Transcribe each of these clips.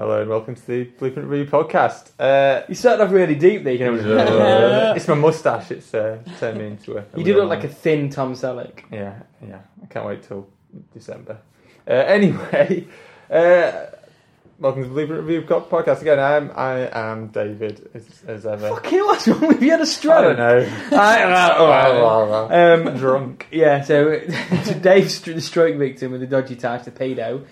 Hello and welcome to the Blueprint Review podcast. Uh, You started off really deep there. You, can it's my mustache. It's uh, turned me into a. a you do look like a thin Tom Selleck. Yeah, yeah. I can't wait till December. Uh, anyway, uh, welcome to the Blueprint Review podcast again. I'm I am David as, as ever. Fucking what's wrong with you? You had a stroke. I don't know. I, uh, all right. I'm Um, drunk. yeah, so Dave's the stroke victim with the dodgy tax, the pedo.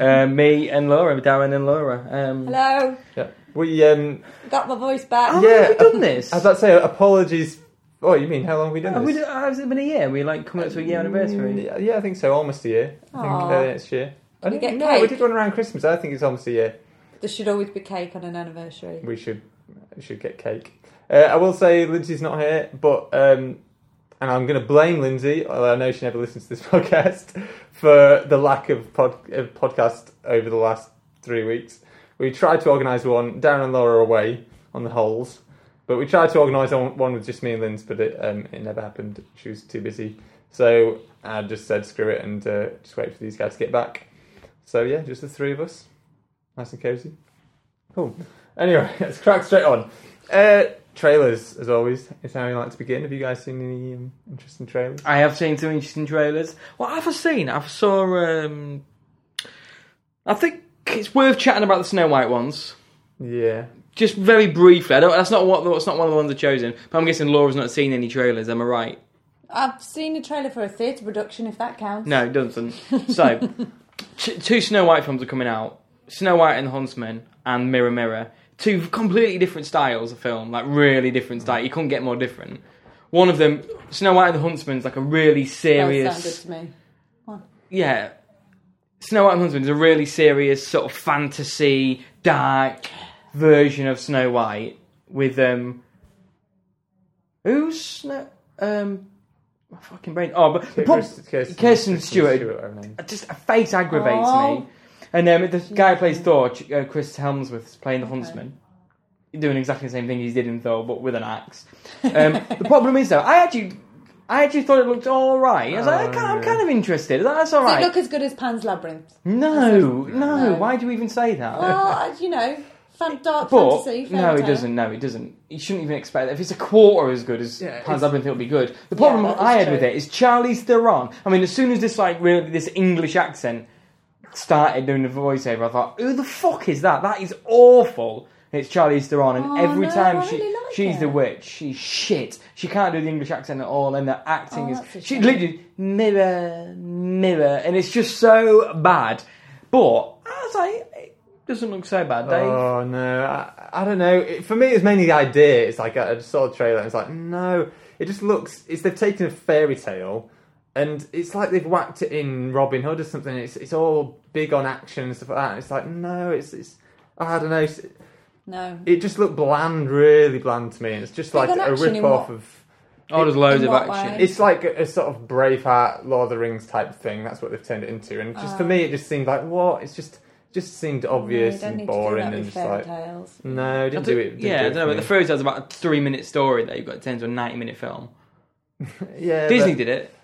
Um, me and Laura, Darren and Laura. Um, Hello, Yeah, we um. got my voice back. How Yeah, long have we done this? As I about to say apologies. Oh, you mean how long have we done Have this? we, has it been a year? We like coming up to a year anniversary. Mm, Yeah, yeah, I think so. Almost a year. I think Aw. early next year. I we get no, we did one around Christmas. I think it's almost a year. There should always be cake on an anniversary. We should should get cake. Uh, I will say Lindsay's not here, but um, and I'm going to blame Lindsay, although I know she never listens to this podcast, for the lack of, pod, of podcast over the last three weeks. We tried to organise one. Darren and Laura are away on the holes, but we tried to organise one one with just me and Lindsay, but it um, it never happened. She was too busy, so I just said screw it and uh, just wait for these guys to get back. So yeah, just the three of us, nice and cosy. Cool. Anyway, let's crack straight on. Uh, trailers, as always, is how we like to begin. Have you guys seen any um, interesting trailers? I have seen some interesting trailers. What have I seen? I've saw. Um, I think it's worth chatting about the Snow White ones. Yeah. Just very briefly. I don't. That's not what. That's not one of the ones I've chosen. But I'm guessing Laura's not seen any trailers. Am I right? I've seen a trailer for a theatre production, if that counts. No, it doesn't. So, t- two Snow White films are coming out: Snow White and the Huntsman and Mirror Mirror. Two completely different styles of film, like really different style. You couldn't get more different. One of them, Snow White and the Huntsman, is like a really serious. sounded to me. yeah, Snow White and the Huntsman is a really serious sort of fantasy, dark version of Snow White with um. Who's Snow? Um, my fucking brain. Oh, but the prob- Kirsten, Kirsten Stewart. her name. just a face aggravates Oh. me. And um, the guy who plays Thor, uh, Chris Hemsworth, is playing the Okay. Huntsman. Doing exactly the same thing he did in Thor, but with an axe. Um, the problem is, though, I actually, I actually thought it looked all right. I was like, Oh, I'm, kind, I'm yeah. kind of interested. That's all Does right. it look as good as Pan's Labyrinth? no, no, No. Why do you even say that? Well, you know, fan- dark but fantasy. no, fairy it tale. doesn't. No, he doesn't. You shouldn't even expect that. If it's a quarter as good as Yeah, Pan's it's- Labyrinth, it'll be good. The problem that is I had with it is Charlize Theron. I mean, as soon as this like really this English accent started doing the voiceover, I thought, who the fuck is that? That is awful. It's Charlize Theron, and Oh, every no, time I she really like she's it. the witch, she's shit. She can't do the English accent at all, and the acting Oh, is she shame. literally mirror mirror, and it's just so bad. But as I was like, it doesn't look so bad, Dave. Oh no, I, I don't know. It, for me, it's mainly the idea. It's like I just saw the trailer and it's like, no, it just looks. It's they've taken a fairy tale and it's like they've whacked it in Robin Hood or something. It's it's all big on action and stuff like that. It's like no, it's it's I don't know. It's, No. it just looked bland, really bland to me. And it's just Big like a rip off what? of. Oh, there's loads of action. way? It's like a, a sort of Braveheart, Lord of the Rings type thing. That's what they've turned it into. And just for Oh. me, it just seemed like what? It's just just seemed obvious no, you don't and need boring to do that and with just fairy like tales. no, didn't do it. didn't yeah, I do don't it know, but the me. first tale's about a three minute story that you've got to into a 90 minute film. Yeah, Disney but- did it.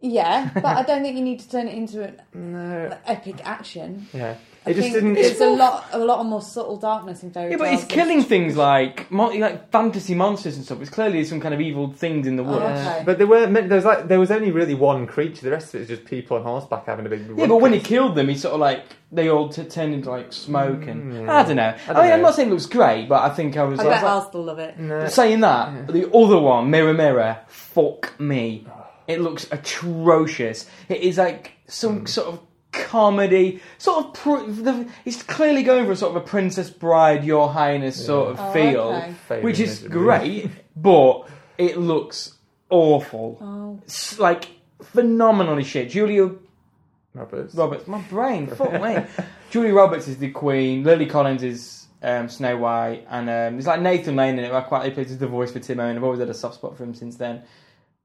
Yeah, but I don't think you need to turn it into an No, epic action. yeah, I it just think didn't. There's It's, a lot, a lot of more subtle darkness in fairy Yeah, but it's killing things like mon- like fantasy monsters and stuff. It's clearly some kind of evil things in the woods. Oh, okay. but there were there was like there was only really one creature. The rest of it is just people on horseback having a big. Yeah, but when he killed them, he sort of like they all t- turned into like smoke and Mm. I don't know. I, I don't mean, I'm not saying it looks great, but I think I was. I I was bet like- I'll still love it. no, saying that, the other one, Mirror Mirror, fuck me. It looks atrocious. It is like some sort of comedy, sort of. Pr- the, it's clearly going for a sort of a Princess Bride, Your Highness sort of Oh, feel, okay. Which is great, but it looks awful. Oh, It's like phenomenally shit. Julia Roberts. Roberts, my brain, fuck me. Julia Roberts is the Queen. Lily Collins is um, Snow White, and um, there's like Nathan Lane in it. I quite he plays the voice for Timon. I've always had a soft spot for him since then.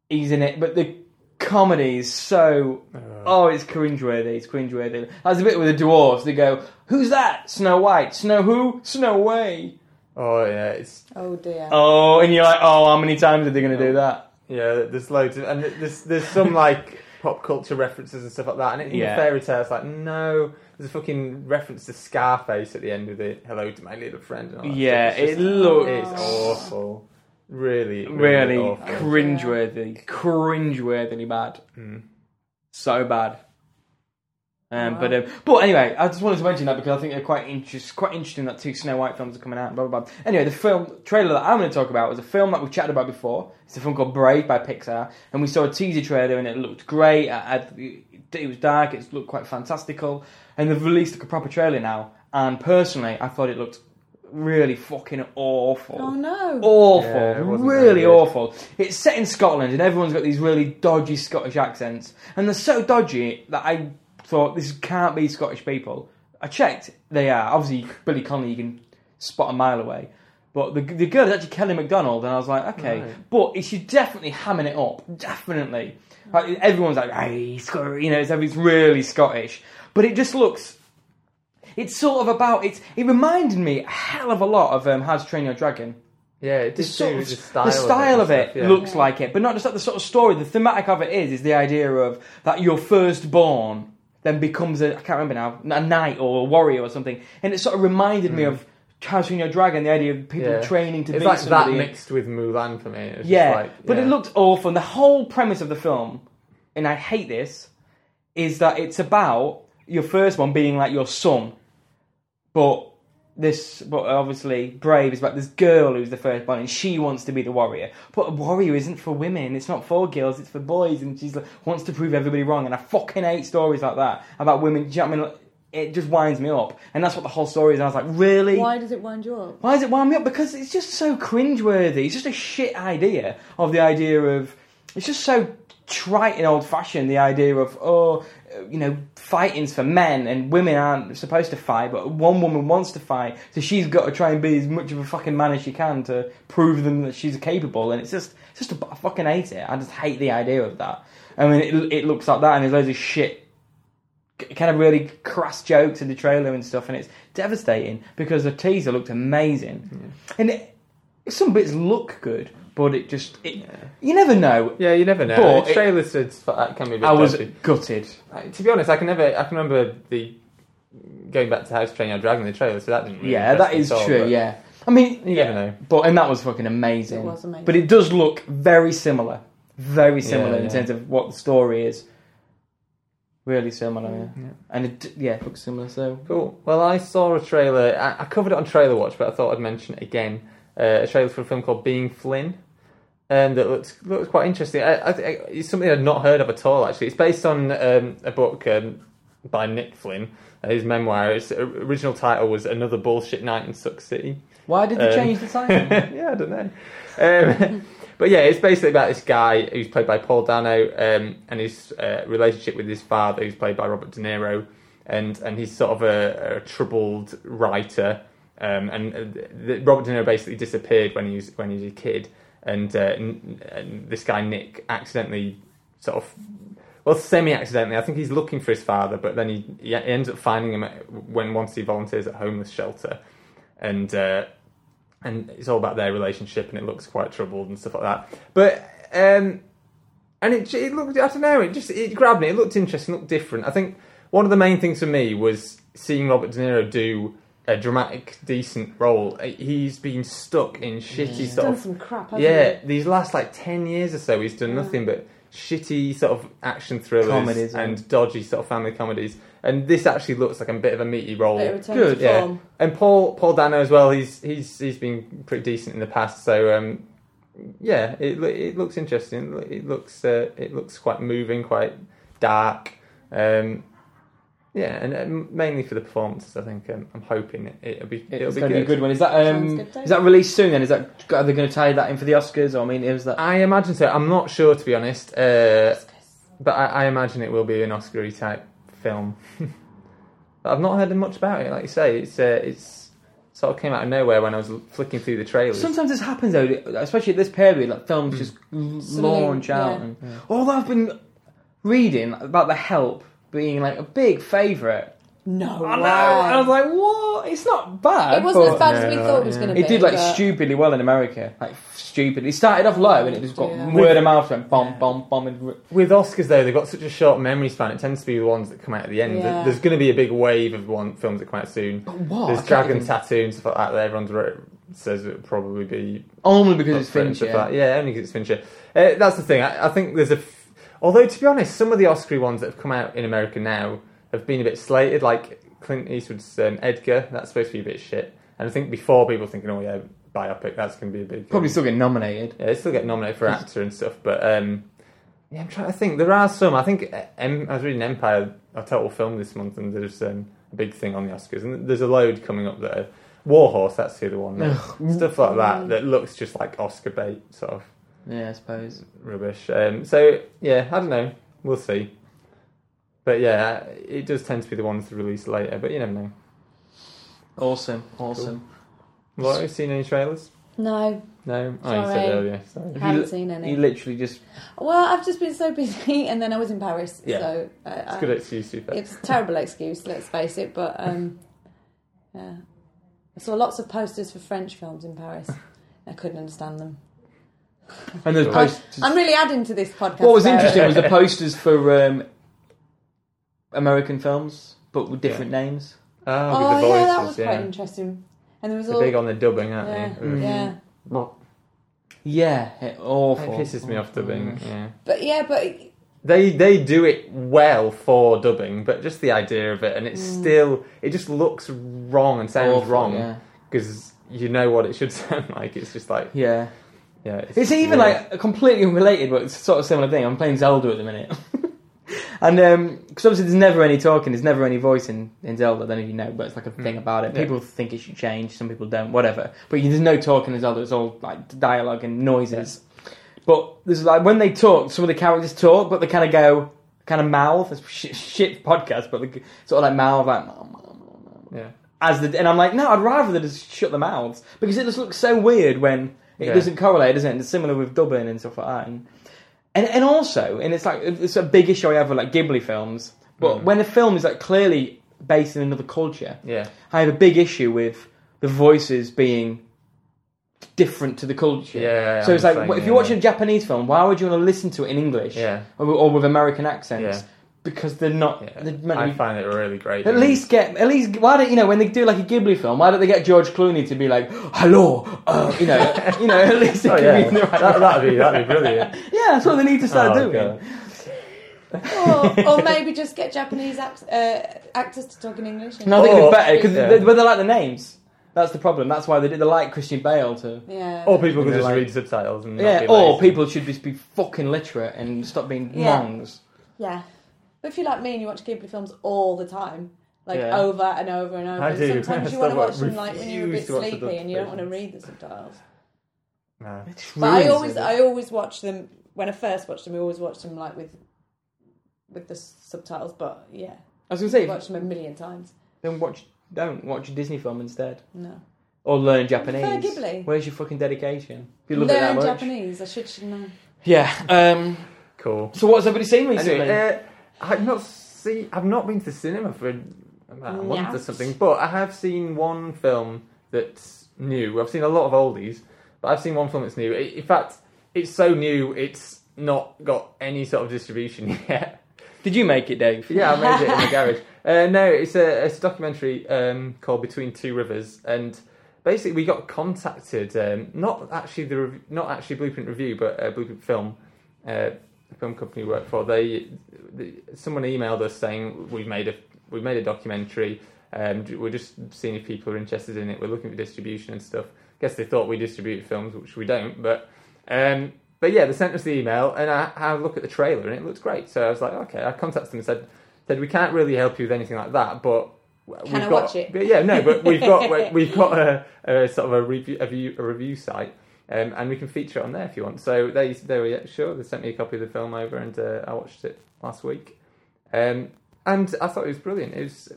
He's in it, but the comedy is so oh, it's cringeworthy. It's cringeworthy. That's a bit with the dwarves. They go, "Who's that? Snow White? Snow who? Snow Way." Oh yeah, it's Oh dear. Oh, and you're like, oh, how many times are they going to do that? yeah. There's loads of and there's there's some like pop culture references and stuff like that. And in Yeah. the fairy tale, it's like no, there's a fucking reference to Scarface at the end of it. Hello to my little friend. And all that Yeah, stuff. It's it looks It's awful. Really, really, really awful. cringeworthy, cringeworthily bad, Mm. so bad. Um, Wow. But um, but anyway, I just wanted to mention that because I think they're quite interest, quite interesting that two Snow White films are coming out. Blah blah blah. Anyway, the film trailer that I'm going to talk about was a film that we've chatted about before. It's a film called Brave by Pixar, and we saw a teaser trailer and it looked great. I- I- It was dark. It looked quite fantastical, and they've released like a proper trailer now. And personally, I thought it looked really fucking awful Oh no. awful, Yeah, really awful. It's set in Scotland, and everyone's got these really dodgy Scottish accents, and they're so dodgy that I thought this can't be Scottish people. I checked; they are. Obviously, Billy Connolly you can spot a mile away, but the the girl is actually Kelly Macdonald, and I was like, okay, Right. but she's definitely hamming it up, definitely. Like, everyone's like, hey, Scottish, you know, it's, it's really Scottish, but it just looks it's sort of about it's. It reminded me a hell of a lot of um, How to Train Your Dragon. Yeah, it The sort of the style, the style of it stuff, yeah. looks like it, but not just like the sort of story. The thematic of it is is the idea of that your firstborn then becomes a I can't remember now a knight or a warrior or something, and it sort of reminded me of How to Train Your Dragon. The idea of people Mm. Yeah. training to it's be like somebody. that mixed with Mulan for me. It Yeah, like, but it looked awful. And the whole premise of the film, and I hate this, is that it's about your first one being like your son, but this, but obviously Brave is about this girl who's the first one, and she wants to be the warrior. But a warrior isn't for women. It's not for girls. It's for boys, and she's like, wants to prove everybody wrong. And I fucking hate stories like that about women. Do you know what I mean? It just winds me up, and that's what the whole story is. And I was like, really? Why does it wind you up? Why does it wind me up? Because it's just so cringeworthy. It's just a shit idea of the idea of. It's just so trite and old fashioned. The idea of oh, Uh, you know, fighting's for men and women aren't supposed to fight, but one woman wants to fight, so she's got to try and be as much of a fucking man as she can to prove them that she's capable. And it's just, it's just, a, I fucking hate it. I just hate the idea of that. I mean, it, it looks like that, and there's loads of shit kind of really crass jokes in the trailer and stuff, and it's devastating because the teaser looked amazing, and it, some bits look good, but it just it, you never know. Yeah, you never know. But the it- trailer said that can be a bit I was dodgy. gutted. Uh, To be honest, I can never. I can remember the going back to How to Train Your Dragon the trailer, so that didn't. Really Yeah, impress that me is at all, true. but- Yeah, I mean, You yeah, never know. but and that was fucking amazing. It was amazing. But it does look very similar, very similar Yeah, in yeah. terms of what the story is. Really similar, yeah. Yeah. and it yeah it looks similar. So Cool. Well, I saw a trailer. I, I covered it on Trailer Watch, but I thought I'd mention it again. Uh, a trailer for a film called Being Flynn, and that looks looks quite interesting. I, I, I- it's something I'd not heard of at all. Actually, it's based on um, a book um, by Nick Flynn, uh, his memoir. Its original title was Another Bullshit Night in Suck City. why did they Um, change the title? yeah, I don't know. Um, but yeah, it's basically about this guy who's played by Paul Dano um, and his uh, relationship with his father, who's played by Robert De Niro, and and he's sort of a, a troubled writer. Um, and uh, the, Robert De Niro basically disappeared when he was when he was a kid, and, uh, and this guy Nick accidentally sort of well, semi-accidentally. I think he's looking for his father, but then he, he ends up finding him when once he volunteers at homeless shelter, and uh, and it's all about their relationship, and it looks quite troubled and stuff like that. But um, and it it looked I don't know, it just it grabbed me. It looked interesting, looked different. I think one of the main things for me was seeing Robert De Niro do a dramatic, decent role. He's been stuck in shitty He's sort done of some crap, hasn't yeah, he? these last like ten years or so, he's done Yeah. nothing but shitty sort of action thrillers Comedies, yeah. and dodgy sort of family comedies. And this actually looks like a bit of a meaty role. Bit Good, yeah. form. And Paul Paul Dano as well. He's he's he's been pretty decent in the past. So um, yeah, it it looks interesting. It It looks uh, it looks quite moving, quite dark. Um, yeah, and uh, mainly for the performances, I think um, I'm hoping it, it'll be it'll It's be going to good. be a good one. Is that um, good, is that released soon? Then is that are they going to tie that in for the Oscars? Or I mean, is that I imagine so. I'm not sure to be honest, uh, but I, I imagine it will be an Oscar-y type film. but I've not heard much about it. Like you say, it's uh, it's sort of came out of nowhere when I was flicking through the trailers. Sometimes this happens though, especially at this period, like films Hmm. just l- Suddenly, launch out. yeah. And, Although I've been reading about The Help being like a big favourite. No. I know. way. I was like, what? It's not bad. It wasn't but as bad as we No, thought it was yeah. going to be. It did like but- stupidly well in America, like stupidly. It started off low and it just got Yeah. word of mouth, went bomb, bomb, bomb. And... With Oscars though, they've got such a short memory span. It tends to be the ones that come out at the end. Yeah. There's going to be a big wave of one films that come out soon. What? There's can't Dragon even- Tattoo and stuff like that that everyone's wrote, says it would probably be Only because it's up for it and Fincher. like that. Yeah, only because it's Fincher. Uh, that's the thing. I, I think there's a. Although to be honest, some of the Oscar ones that have come out in America now have been a bit slated. Like Clint Eastwood's um, Edgar, that's supposed to be a bit shit. And I think before people thinking, oh yeah, biopic, that's going to be a big. Probably um, still get nominated. Yeah, they still get nominated for actor and stuff, but um, yeah, I'm trying to think. There are some. I think uh, I was reading Empire, a total film this month, and there's um, a big thing on the Oscars, and there's a load coming up that are Warhorse. That's the other one. Stuff like that that looks just like Oscar bait, sort of Yeah, I suppose. rubbish. Um, so yeah, I don't know. We'll see. But yeah, it does tend to be the ones that release later. But you never know. Awesome, awesome. What have you seen any trailers? No, No, oh, you Sorry. said earlier. Sorry. Haven't seen any. You literally just Well, I've just been so busy, and then I was in Paris, Yeah. so uh, It's a I- good excuse, to it's a terrible excuse. Let's face it, but um, yeah, I saw lots of posters for French films in Paris. I couldn't understand them. And there's posters. I'm really adding to this podcast. What was about- interesting was the posters for um, American films, but with different names. Oh, Oh with the yeah, that was yeah. quite interesting. And there was They're all big on the dubbing, aren't yeah, they? Mm. yeah. Well, Yeah, it, awful. It pisses me off dubbing. Yeah, But yeah, but they they do it well for dubbing, but just the idea of it, and it's still it just looks wrong and sounds Awful, wrong Yeah. because you know what it should sound like. It's just like yeah. Yeah, It's even weird. like a completely unrelated, but it's sort of similar thing. I'm playing Zelda at the minute. and um, because obviously there's never any talking, there's never any voice in, in Zelda, I don't know if you know, but it's like a thing hmm. about it. Yeah. People think it should change, some people don't, whatever. But there's no talking in Zelda, it's all like dialogue and noises. But there's like when they talk, some of the characters talk, but they kind of go, kind of mouth. It's shit, shit podcast, but they sort of like mouth, like, yeah. as the and I'm like, no, I'd rather they just shut their mouths because it just looks so weird when it Yeah. doesn't correlate, doesn't it? It's similar with dubbing and stuff like that. And, and and also, and it's like it's a big issue I have with like Ghibli films. But Mm. when a film is like clearly based in another culture, Yeah, I have a big issue with the voices being different to the culture. Yeah, So it's I'm like saying, if you're yeah. watching a Japanese film, why would you want to listen to it in English? Yeah. Or, or with American accents? Yeah. Because they're not. yeah. They're meant I find it really great. at least get at least why don't you know when they do like a Ghibli film? Why don't they get George Clooney to be like, "Hello," uh, you know, you know, at least it Oh yeah, be in the right that, that'd be that'd be brilliant. Yeah, that's what they need to start Oh, doing. God. or, or maybe just get Japanese act, uh, actors to talk in English. and- No, I think Or- it's better because Yeah. they, but they like the names. That's the problem. That's why they did. They like Christian Bale to. yeah. Or people could just like- read subtitles and not Yeah, be or lazy. people should just be fucking literate and stop being Yeah. mongs. Yeah. But if you're like me and you watch Ghibli films all the time, like Yeah. over and over and over, I and do. sometimes you want to still watch them like when you're a bit refuse to watch the sleepy and you don't want to read the subtitles. No. But I always, I always watch them when I first watched them. I always watched them like with with the subtitles. But yeah, I was gonna say, I watched them a million times. then watch. Don't watch a Disney film instead, No, or learn Japanese. prefer Ghibli. Where's your fucking dedication? If you love it that learn much. Japanese. I should should know. Yeah. Um, Cool. so what's everybody seen recently? Anyway, uh, I've not seen. I've not been to the cinema for about a month or Yes. something, but I have seen one film that's new. I've seen a lot of oldies, but I've seen one film that's new. I- In fact, it's so new, it's not got any sort of distribution yet. Did you make it, Dave? Yeah, I made it in the garage. Uh, no, it's a, it's a documentary um, called Between Two Rivers, and basically we got contacted. Um, not actually the rev- not actually Blueprint Review, but uh, Blueprint Film, uh, the film company we work for. They, the someone emailed us saying we've made a we've made a documentary. Um, we're just seeing if people are interested in it. We're looking for distribution and stuff. I Guess they thought we distribute films, which we don't, but. Um, but yeah, they sent us the email, and I had a look at the trailer, and it looks great. So I was like, okay. I contacted them and said, said we can't really help you with anything like that, but we've Can I got, watch it? yeah, no, but we've got we've got a, a sort of a review a, view, a review site, um, and we can feature it on there if you want. So they they were yeah, sure. They sent me a copy of the film over, and uh, I watched it last week, um, and I thought it was brilliant. It was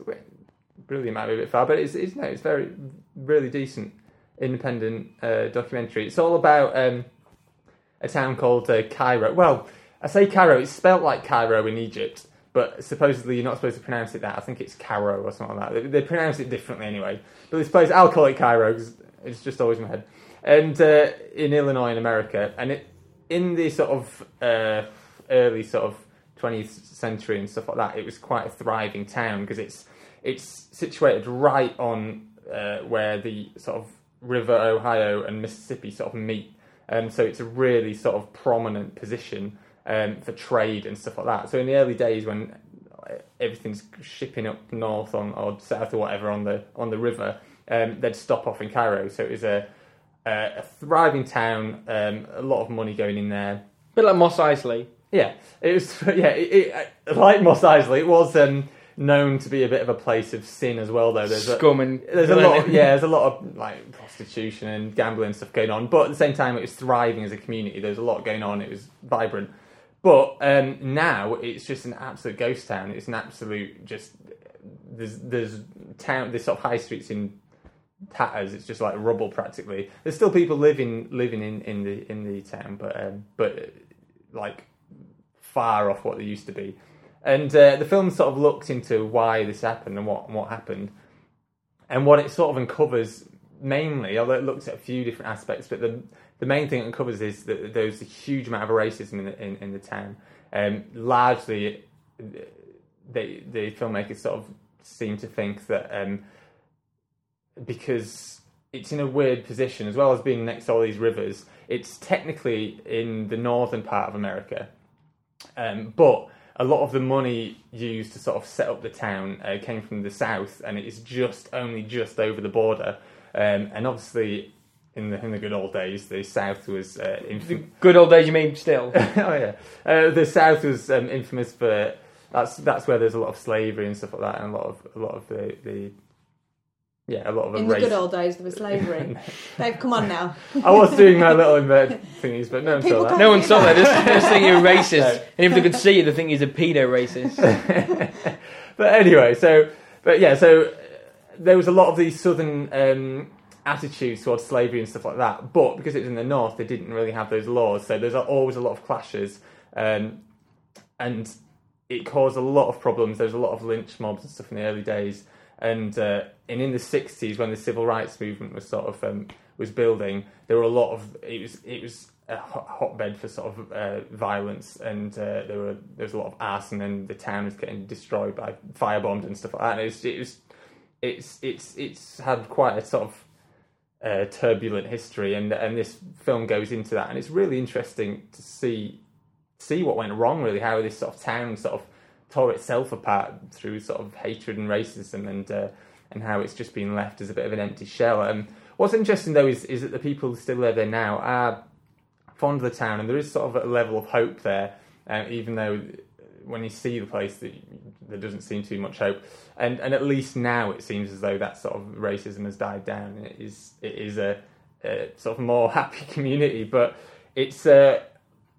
brilliant might be a bit far, but it's it's no, it's very really decent independent uh, documentary. It's all about um, a town called uh, Cairo. Well, I say Cairo. It's spelt like Cairo in Egypt, but supposedly you're not supposed to pronounce it that. I think it's Cairo or something like that. They, they pronounce it differently anyway. But this place, I'll call it Cairo because it's just always in my head. And uh, in Illinois, in America, and it in the sort of uh, early sort of 20th century and stuff like that, it was quite a thriving town because it's it's situated right on uh, where the sort of River Ohio and Mississippi sort of meet. Um, so it's a really sort of prominent position um, for trade and stuff like that. So in the early days when everything's shipping up north on or south or whatever on the on the river, um, they'd stop off in Cairo. So it was a a, a thriving town, um, a lot of money going in there. A bit like Mos Eisley. Yeah, it was. Yeah, it, it, like Mos Eisley, it was um, known to be a bit of a place of sin as well. Though there's a, and there's a lot. Of, yeah, there's a lot of like prostitution and gambling and stuff going on. But at the same time, it was thriving as a community. There was a lot going on. It was vibrant. But um, now it's just an absolute ghost town. It's an absolute just there's there's town this sort of high streets in tatters. It's just like rubble practically. There's still people living living in, in the in the town, but um, but uh, like far off what they used to be. And uh, the film sort of looks into why this happened and what what happened, and what it sort of uncovers mainly, although it looks at a few different aspects, but the the main thing it uncovers is that there's a huge amount of racism in the in, in the town. Um, largely, the the filmmakers sort of seem to think that um, because it's in a weird position, as well as being next to all these rivers, it's technically in the northern part of America, um, but a lot of the money used to sort of set up the town uh, came from the south, and it is just only just over the border. Um, and obviously, in the in the good old days, the south was uh, infamous. Good old days, you mean? Still, oh yeah, uh, the south was um, infamous for that's that's where there's a lot of slavery and stuff like that, and a lot of a lot of the, the yeah a lot of In the the race. good old days, there was slavery. They've come on now. I was doing my little inverted thingies, but no one People saw that. no one saw that. They just, they just think you're racist, No. and if they could see you, they think he's a pedo racist. but anyway, so but yeah, so uh, there was a lot of these southern um, attitudes towards slavery and stuff like that. But because it was in the north, they didn't really have those laws, so there's always a lot of clashes, um, and it caused a lot of problems. There was a lot of lynch mobs and stuff in the early days, and uh, and in the '60s when the civil rights movement was sort of um, was building, there were a lot of it was it was a hotbed for sort of uh, violence, and uh, there were there was a lot of arson, and the town was getting destroyed by firebombed and stuff like that. And it was, it was it's it's it's had quite a sort of uh, turbulent history, and and this film goes into that, and it's really interesting to see see what went wrong, really, how this sort of town sort of tore itself apart through sort of hatred and racism, and uh, and how it's just been left as a bit of an empty shell. Um, what's interesting though is is that the people still live there now are fond of the town, and there is sort of a level of hope there, uh, even though when you see the place, that there doesn't seem too much hope. And and at least now it seems as though that sort of racism has died down. It is it is a, a sort of more happy community, but it's. Uh,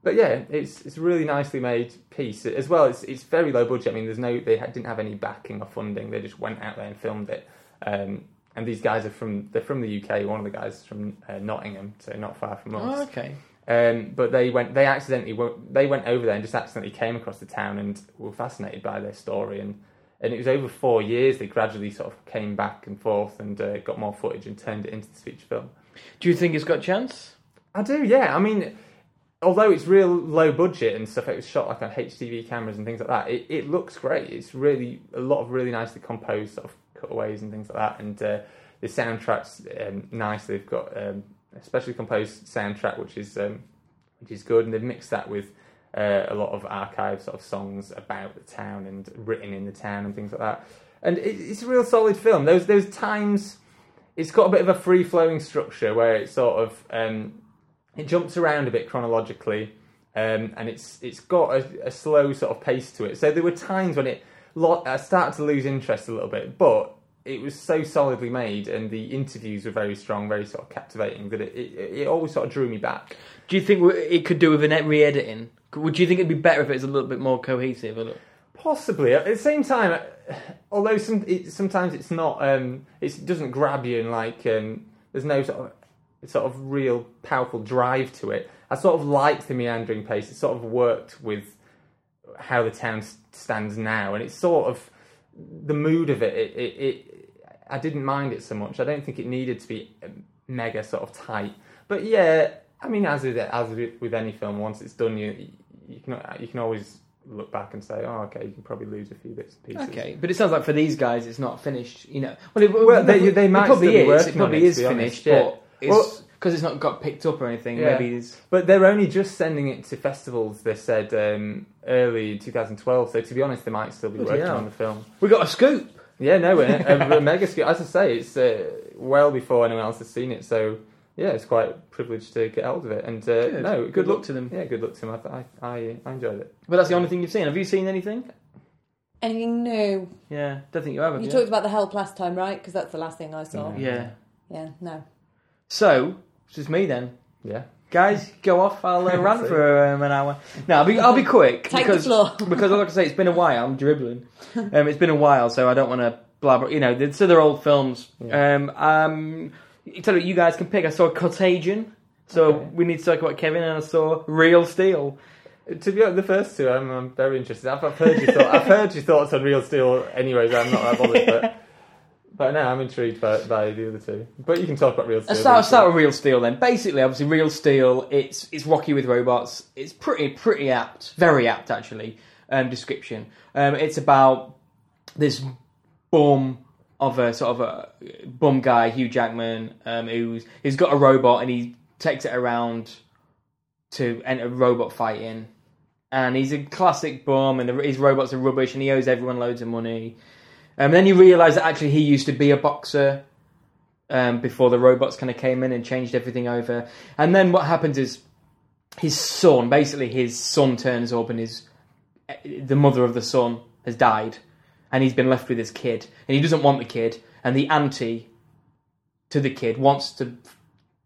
but yeah, it's it's a really nicely made piece as well. It's it's very low budget. I mean, there's no they didn't have any backing or funding. They just went out there and filmed it. Um, and these guys are from they're from the UK. One of the guys is from uh, Nottingham, so not far from us. oh, okay. Um, but they went, they accidentally, wo- they went over there and just accidentally came across the town and were fascinated by their story. And, and it was over four years they gradually sort of came back and forth and uh, got more footage and turned it into this feature film. Do you think it's got a chance? I do, yeah. I mean, although it's real low budget and stuff, it was shot like on HDV cameras and things like that. It, it looks great. It's really a lot of really nicely composed sort of cutaways and things like that. And uh, the soundtrack's um, nice. They've got um, a specially composed soundtrack, which is um, which is good, and they've mixed that with uh, a lot of archive sort of songs about the town and written in the town and things like that. And it, it's a real solid film. Those those times, it's got a bit of a free flowing structure where it's sort of um, it jumps around a bit chronologically, um, and it's it's got a, a slow sort of pace to it. So there were times when it lo- I started to lose interest a little bit, but it was so solidly made, and the interviews were very strong, very sort of captivating that it it, it always sort of drew me back. Do you think it could do with an re-editing? Would you think it'd be better if it was a little bit more cohesive? Or Possibly. At the same time, although some it, sometimes it's not um it doesn't grab you and like um there's no sort of sort of real powerful drive to it. I sort of liked the meandering pace. It sort of worked with how the town stands now, and it's sort of the mood of it. It, it, it I didn't mind it so much. I don't think it needed to be um, mega sort of tight. But yeah, I mean, as with as with any film, once it's done, you you can you can always look back and say, oh, okay, you can probably lose a few bits and pieces. Okay, but it sounds like for these guys, it's not finished. You know, well, it, Well, they- they might it probably is. It probably it, is be honest, finished, yeah. but it's Well- because it's not got picked up or anything. Yeah. Maybe it's But they're only just sending it to festivals. They said um, early 2012. So to be honest, they might still be Bloody working hell. on the film. we got a scoop. Yeah, no, a, a mega scoop. As I say, it's uh, well before anyone else has seen it. So yeah, it's quite privileged to get hold of it. And uh, Good. no, Good luck to them. Yeah, good luck to them. I, I, I, I enjoyed it. But that's the only thing you've seen. Have you seen anything? Anything new? Yeah, don't think you have. have You you? talked about the help last time, right? Because that's the last thing I saw. Yeah. Yeah, no. So it's just me then. Yeah. Guys, go off. I'll uh, rant for um, an hour. No, I'll be, I'll be quick Take the because floor. because like I say, it's been a while. I'm dribbling. Um, it's been a while, so I don't want to blabber. You know, they're- so they're old films. Yeah. Um, um, you tell you, what you guys can pick. I saw Contagion. So Okay. we need to talk about Kevin, and I saw Real Steel. To be honest, the first two, I'm, I'm very interested. I've, I've heard your thought, I've heard your thoughts on Real Steel. Anyways, I'm not that bothered, but but no, I'm intrigued by, by the other two. But you can talk about Real Steel. Let's start, start with Real Steel then. Basically, obviously, Real Steel. It's it's Rocky with robots. It's pretty pretty apt, very apt actually. Um, description. Um, it's about this bum of a sort of a bum guy, Hugh Jackman, um, who's who's got a robot and he takes it around to enter robot fighting. And he's a classic bum, and the, his robots are rubbish, and he owes everyone loads of money. Um, and then you realise that actually he used to be a boxer um, before the robots kind of came in and changed everything over. And then what happens is his son, basically his son turns up and his the mother of the son has died, and he's been left with his kid, and he doesn't want the kid, and the auntie to the kid wants to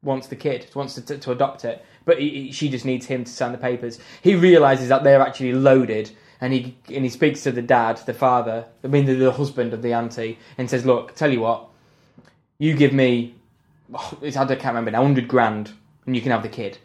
wants the kid, wants to, to, to adopt it, but he- she just needs him to sign the papers. He realizes that they're actually loaded, and he and he speaks to the dad, the father, I mean the, the husband of the auntie, and says, "Look, tell you what, you give me, oh, it's, I can't remember now, hundred grand, and you can have the kid."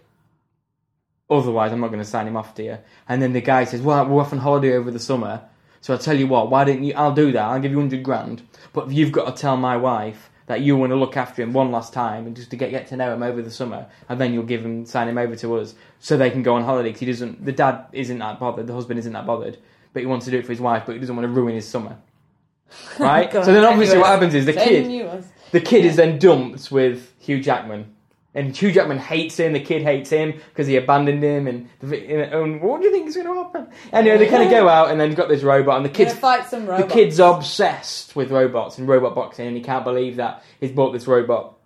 Otherwise, I'm not going to sign him off to you. And then the guy says, "Well, we're off on holiday over the summer, so I'll tell you what. Why don't you? I'll do that. I'll give you hundred grand, but you've got to tell my wife that you want to look after him one last time and just to get get to know him over the summer, and then you'll give him sign him over to us so they can go on holiday. Because he doesn't. The dad isn't that bothered. The husband isn't that bothered, but he wants to do it for his wife, but he doesn't want to ruin his summer." Right. God. so then, obviously, Anyway, what happens is the kid the kid is then dumped with Hugh Jackman. And Hugh Jackman hates him. The kid hates him because he abandoned him. And, the, and what do you think is going to happen? Anyway, they kind of go out, and then you've got this robot, and the kid's fight some robots. the kid's obsessed with robots and robot boxing, and he can't believe that he's bought this robot.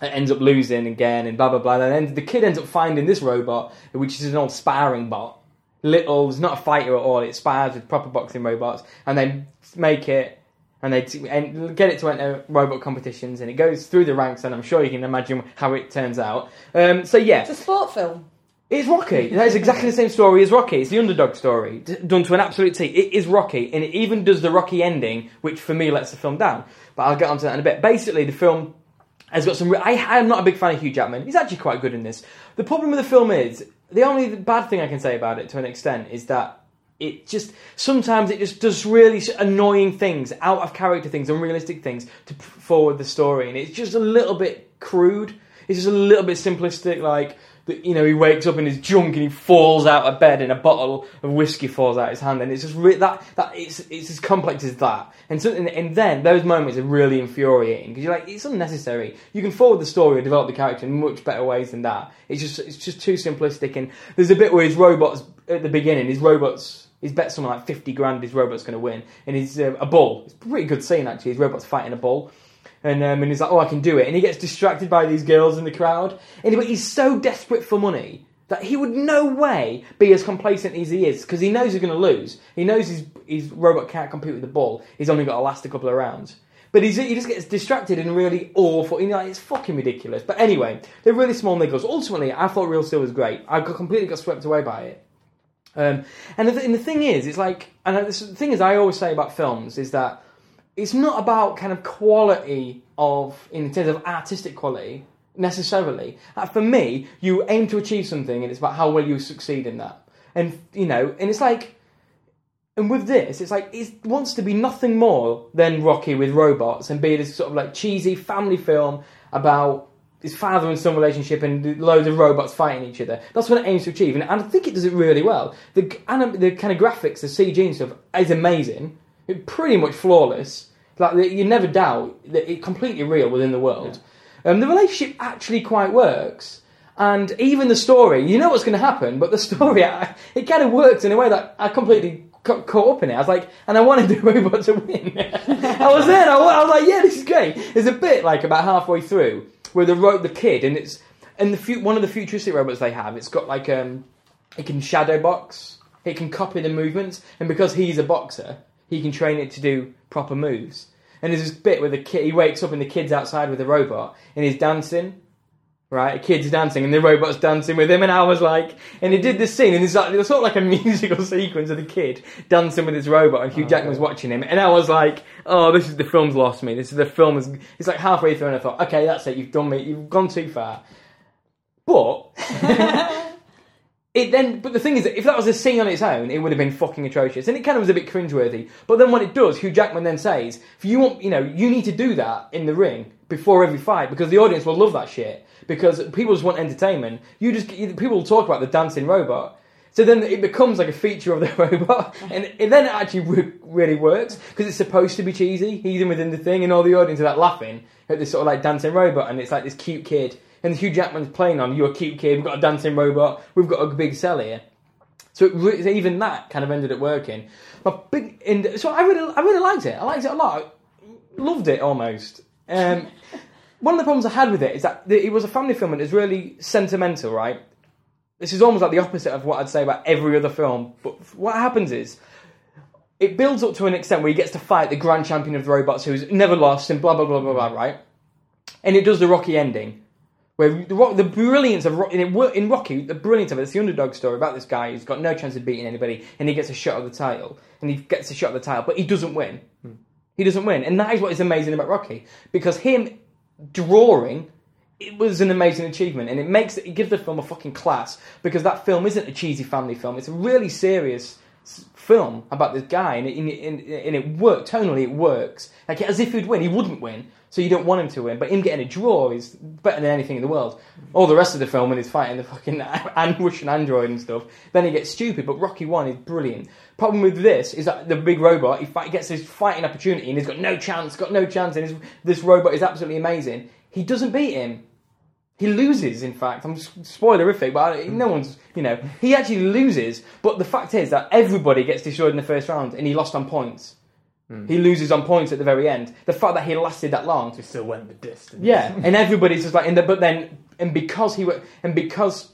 And ends up losing again, and blah blah blah. And then the kid ends up finding this robot, which is an old sparring bot. Little, it's not a fighter at all. It spars with proper boxing robots, and then make it and they t- and get it to enter robot competitions, and it goes through the ranks, and I'm sure you can imagine how it turns out. Um, so yeah, It's a sport film. it's Rocky. That is exactly the same story as Rocky. It's the underdog story d- done to an absolute T. It is Rocky, and it even does the Rocky ending, which for me lets the film down. But I'll get onto that in a bit. Basically, the film has got some. Re- I, I'm not a big fan of Hugh Jackman. He's actually quite good in this. The problem with the film is the only bad thing I can say about it, to an extent, is that it just sometimes it just does really annoying things, out of character things, unrealistic things to forward the story, and it's just a little bit crude. It's just a little bit simplistic, like. You know, he wakes up in his junk and he falls out of bed, and a bottle of whiskey falls out his hand, and it's just re- that that it's it's as complex as that. And so, and, then those moments are really infuriating because you're like, it's unnecessary. You can forward the story and develop the character in much better ways than that. It's just it's just too simplistic. And there's a bit where his robots at the beginning, his robots. He's bet something like 50 grand his robot's going to win. And he's uh, a bull. It's a pretty good scene, actually. His robot's fighting a bull. And, um, and he's like, oh, I can do it. And he gets distracted by these girls in the crowd. But he's so desperate for money that he would no way be as complacent as he is because he knows he's going to lose. He knows his, his robot can't compete with the bull. He's only got to last a couple of rounds. But he just gets distracted and really awful. You know, it's fucking ridiculous. But anyway, they're really small niggles. Ultimately, I thought Real Steel was great. I completely got swept away by it. Um, and the, th- and the thing is, it's like, and the thing is, I always say about films is that it's not about kind of quality of, in terms of artistic quality necessarily. Uh, for me, you aim to achieve something, and it's about how well you succeed in that. And you know, and it's like, and with this, it's like it wants to be nothing more than Rocky with robots and be this sort of like cheesy family film about his father and son relationship and loads of robots fighting each other. That's what it aims to achieve, and, I think it does it really well. The anim- the kind of graphics, the CG and stuff is amazing. It's pretty much flawless. Like you never doubt that it's completely real within the world. Um, the relationship actually quite works. And even the story, you know what's going to happen, but the story, I, it kind of works in a way that I completely got caught up in it. I was like, and I wanted the robot to win. I was there, I was, I was like, yeah, this is great. There's a bit like about halfway through where the ro- the kid, and it's and the one of the futuristic robots they have, it's got like um, it can shadow box, it can copy the movements, and because he's a boxer, he can train it to do proper moves. And there's this bit where the kid he wakes up and the kid's outside with the robot and he's dancing. Right, a kid's dancing and the robot's dancing with him, and I was like, and he did this scene, and it's like it was sort of like a musical sequence of the kid dancing with his robot, and Hugh oh, Jackman was watching him, and I was like, oh, this is the film's lost me. This is the film is. It's like halfway through, and I thought, okay, that's it. You've done me. You've gone too far. But it then, but the thing is, that if that was a scene on its own, it would have been fucking atrocious, and it kind of was a bit cringeworthy. But then when it does, Hugh Jackman then says, "If you want, you know, you need to do that in the ring before every fight because the audience will love that shit because people just want entertainment. You just people talk about the dancing robot." So then it becomes like a feature of the robot, and it then it actually re- really works because it's supposed to be cheesy, even within the thing, and all the audience are like laughing at this sort of like dancing robot, and it's like this cute kid, and Hugh Jackman's playing on you're a cute kid, we've got a dancing robot, we've got a big sell here. So re- even that kind of ended up working. But big, and so I really, I really liked it. I liked it a lot. Loved it almost. Um, one of the problems I had with it is that it was a family film and it's really sentimental, right? This is almost like the opposite of what I'd say about every other film. But what happens is, it builds up to an extent where he gets to fight the grand champion of the robots who's never lost and blah blah blah blah blah, right? And it does the Rocky ending, where the, the brilliance of Ro- in, in Rocky, the brilliance of it, it's the underdog story about this guy who's got no chance of beating anybody, and he gets a shot at the title, and he gets a shot at the title, but he doesn't win. Hmm. He doesn't win, and that is what is amazing about Rocky because him drawing it was an amazing achievement, and it makes it, gives the film a fucking class because that film isn't a cheesy family film; it's a really serious film about this guy, and it, and, it- and, it- works tonally. It works like as if he'd win. He wouldn't win, so you don't want him to win. But him getting a draw is better than anything in the world. All the rest of the film, when he's fighting the fucking and Russian android and stuff, then he gets stupid. But Rocky One is brilliant. Problem with this is that the big robot he fight, gets his fighting opportunity, and he's got no chance, got no chance, and his, this robot is absolutely amazing. He doesn't beat him. He loses, in fact. I'm spoilerific, but I, no one's, you know, he actually loses. But the fact is that everybody gets destroyed in the first round, and he lost on points. Hmm. He loses on points at the very end. The fact that he lasted that long, He still went the distance. yeah, and everybody's just like, in the, but then, and because he wa- and because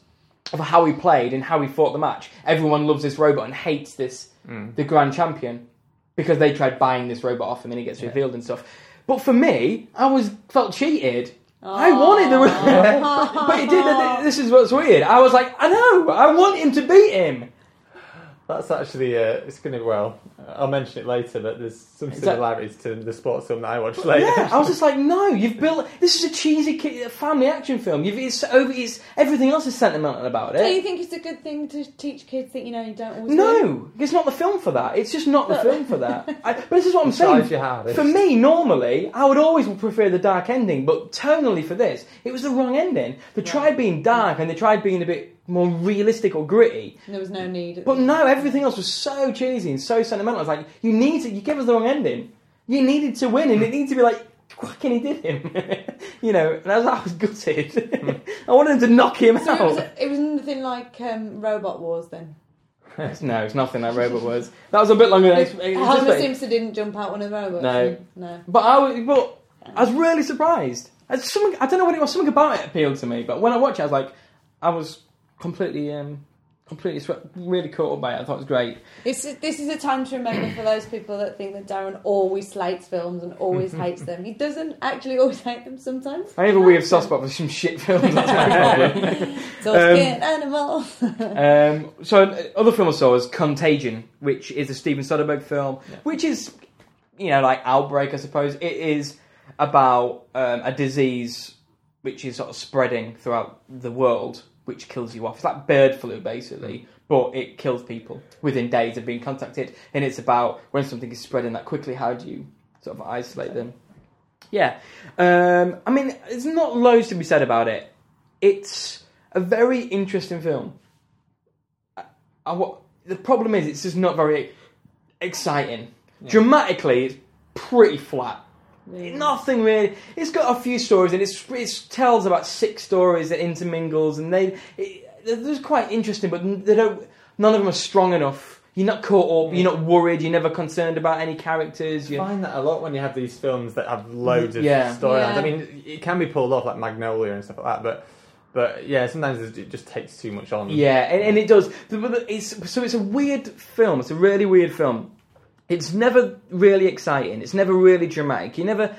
of how he played and how he fought the match, everyone loves this robot and hates this hmm. the grand champion because they tried buying this robot off him and he gets revealed and stuff. But for me, I was felt cheated. I wanted the robot, but he did. This is what's weird. I was like, I know, I want him to beat him. That's actually, uh, it's going to, well, I'll mention it later, but there's some that- similarities to the sports film that I watched later. Yeah, I was just like, no, you've built. This is a cheesy ki- family action film. You've it's over. It's everything else is sentimental about it. Do you think it's a good thing to teach kids that you know you don't always win? No, it's not the film for that. It's just not the film for that. I, but this is what I'm saying. your. For me, normally, I would always prefer the dark ending, but tonally for this, it was the wrong ending. They tried being dark and they tried being a bit more realistic or gritty. There was no need. But no, everything else was so cheesy and so sentimental. I was like, you need to, you give us the wrong ending. You needed to win, and it needed to be like, fucking he did him. you know, and I was, I was gutted. I wanted him to knock him So it out. was, it was nothing like um, Robot Wars then. No, it's nothing like Robot Wars. That was a bit longer than I Homer anticipated. Simpson didn't jump out one of the robots. No. no. But I was, but I was really surprised. It's something, I don't know what it was. Something about it appealed to me. But when I watched it, I was like, I was completely, um, completely swept, really caught up by it. I thought it was great. It's, this is a time to remember for those people that think that Darren always slates films and always hates them. He doesn't actually always hate them sometimes. I have a weird soft spot for some shit films. That's my problem. Talking animals. Um, so uh, other film I saw was Contagion, which is a Steven Soderbergh film, which is you know like Outbreak, I suppose. It is about um, a disease which is sort of spreading throughout the world, which kills you off. It's like bird flu, basically, but it kills people within days of being contacted. And it's about when something is spreading that quickly, how do you sort of isolate them? Yeah, um, I mean, there's not loads to be said about it. It's a very interesting film. I, wa- the problem is, it's just not very exciting. Dramatically, it's pretty flat. Nothing really. It's got a few stories, and it's it tells about six stories that intermingles, and they it, they're quite interesting, but they don't. None of them are strong enough. You're not caught up. You're not worried. You're never concerned about any characters. You find that a lot when you have these films that have loads of Yeah. storylines. Yeah. I mean, it can be pulled off like Magnolia and stuff like that, but but yeah, sometimes it just takes too much on. Yeah, and, and it does. The- but the- It's, so it's a weird film. It's a really weird film. It's never really exciting. It's never really dramatic. You never,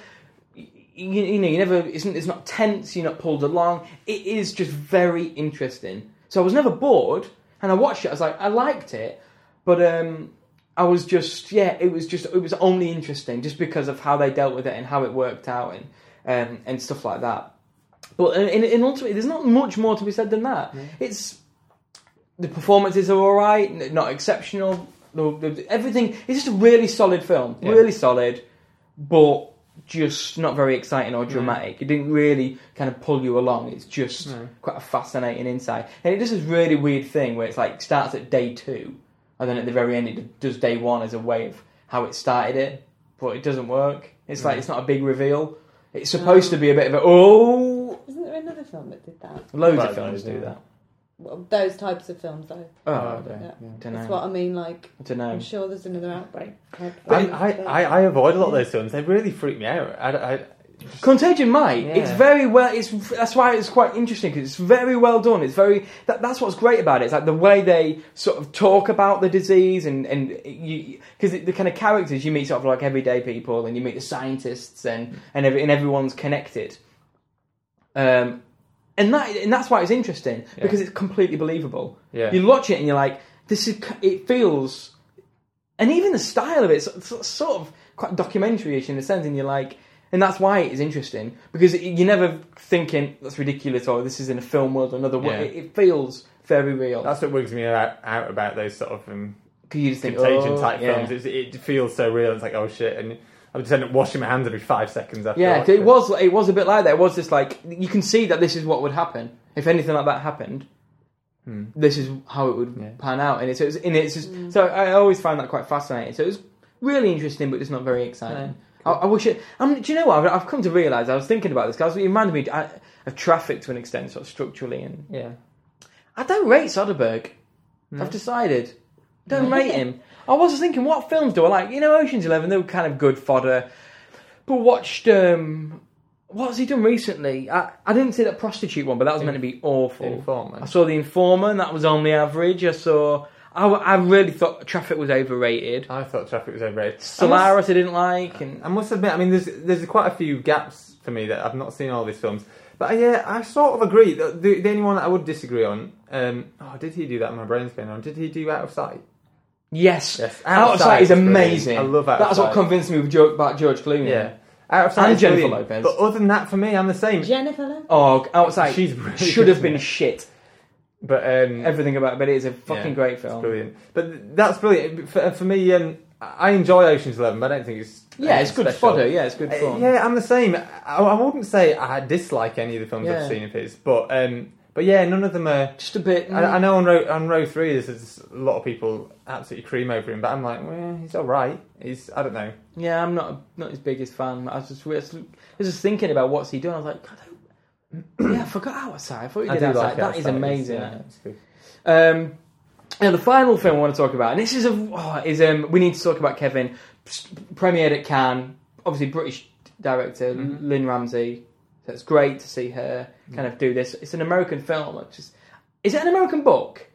you, you know, you never. It's, it's not tense. You're not pulled along. It is just very interesting. So I was never bored, and I watched it. I was like, I liked it, but um, I was just, yeah, it was just, it was only interesting just because of how they dealt with it and how it worked out and um, and stuff like that. But in, in ultimately, there's not much more to be said than that. It's the performances are all right, not exceptional. The, the, everything it's just a really solid film, Yeah. really solid, but just not very exciting or dramatic. It didn't really kind of pull you along. It's just No. quite a fascinating insight, and it does this really weird thing where it's like starts at day two, and then at the very end it does day one as a way of how it started it, but it doesn't work. It's like it's not a big reveal. It's supposed to be a bit of a oh. Isn't there another film that did that? Loads Well, of films do yeah. that. Well, those types of films, though. Oh, okay. Yeah. don't That's know. what I mean. Like, I don't know. I'm sure there's another outbreak. I, I, I, I avoid a lot of those films. They really freak me out. I, I, Contagion might. Yeah. It's very well. It's that's why it's quite interesting because it's very well done. It's very that, that's what's great about it. It's like the way they sort of talk about the disease and and because the, the kind of characters you meet sort of like everyday people and you meet the scientists and and, every, and everyone's connected. Um, and that and that's why it's interesting because it's completely believable. Yeah. You watch it and you're like, this is it feels, and even the style of it's, it's sort of quite documentary-ish in a sense, and you're like, and that's why it is interesting because it, you're never thinking that's ridiculous or this is in a film world or another world. Yeah. It, it feels very real. that's what wigs me out, out about those sort of um, you just think, contagion oh, type yeah. films. It's, it feels so real. It's like, oh shit. And I would just end up washing my hands every five seconds after. Yeah, it was. It was a bit like that. It was just like you can see that this is what would happen if anything like that happened. Hmm. This is how it would Yeah. pan out, and it's, it's and it's just, so I always find that quite fascinating. So it was really interesting, but just not very exciting. I, I wish it. Um, do you know what? I've, I've come to realise. I was thinking about this because it reminded me of traffic to an extent, sort of structurally, and Yeah. I don't rate Soderbergh. I've decided. Don't rate him. I was just thinking, what films do I like? You know, Ocean's Eleven, they were kind of good fodder. But watched, um, what has he done recently? I, I didn't see that prostitute one, but that was meant to be awful. Informer. I saw The Informer, and that was only average. I saw, I, I really thought Traffic was overrated. I thought Traffic was overrated. Solaris I didn't like, and I must admit, I mean, there's there's quite a few gaps for me that I've not seen all these films. But uh, yeah, I sort of agree. The, the, the only one that I would disagree on, um, oh, did he do that? My brain's going on. Did he do Out of Sight? Yes, Yes, Out of Sight is amazing. I love Out That's what convinced me with George, about George Clooney. Yeah, Out of Sight And is Jennifer brilliant. Lopez. But other than that, for me, I'm the same. Jennifer Lopez. Oh, Outside She's really should have been shit. But um, Everything about it, but it is a fucking yeah, great it's film. brilliant. But that's brilliant for, for me. Um, I enjoy Ocean's Eleven, but I don't think it's Yeah, it's good special. fodder. Yeah, it's good Uh. Yeah, I'm the same. I, I wouldn't say I dislike any of the films Yeah. I've seen of his, but um, but yeah, none of them are. Just a bit. I, I know on row on row three, there's, there's a lot of people absolutely cream over him, but I'm like, well, he's all right. He's I don't know. Yeah, I'm not not his biggest fan. I was just, I was just thinking about what's he doing. I was like, God, I yeah, I forgot outside. I thought he I did do outside. like that Outside, is amazing. Yeah, it's good. Um, now the final film I want to talk about, and this is a oh, is um, we need to talk about Kevin. S- Premiered at Cannes, obviously British director Mm-hmm. Lynne Ramsay. So it's great to see her kind of do this. It's an American film. Which is, is it an American book?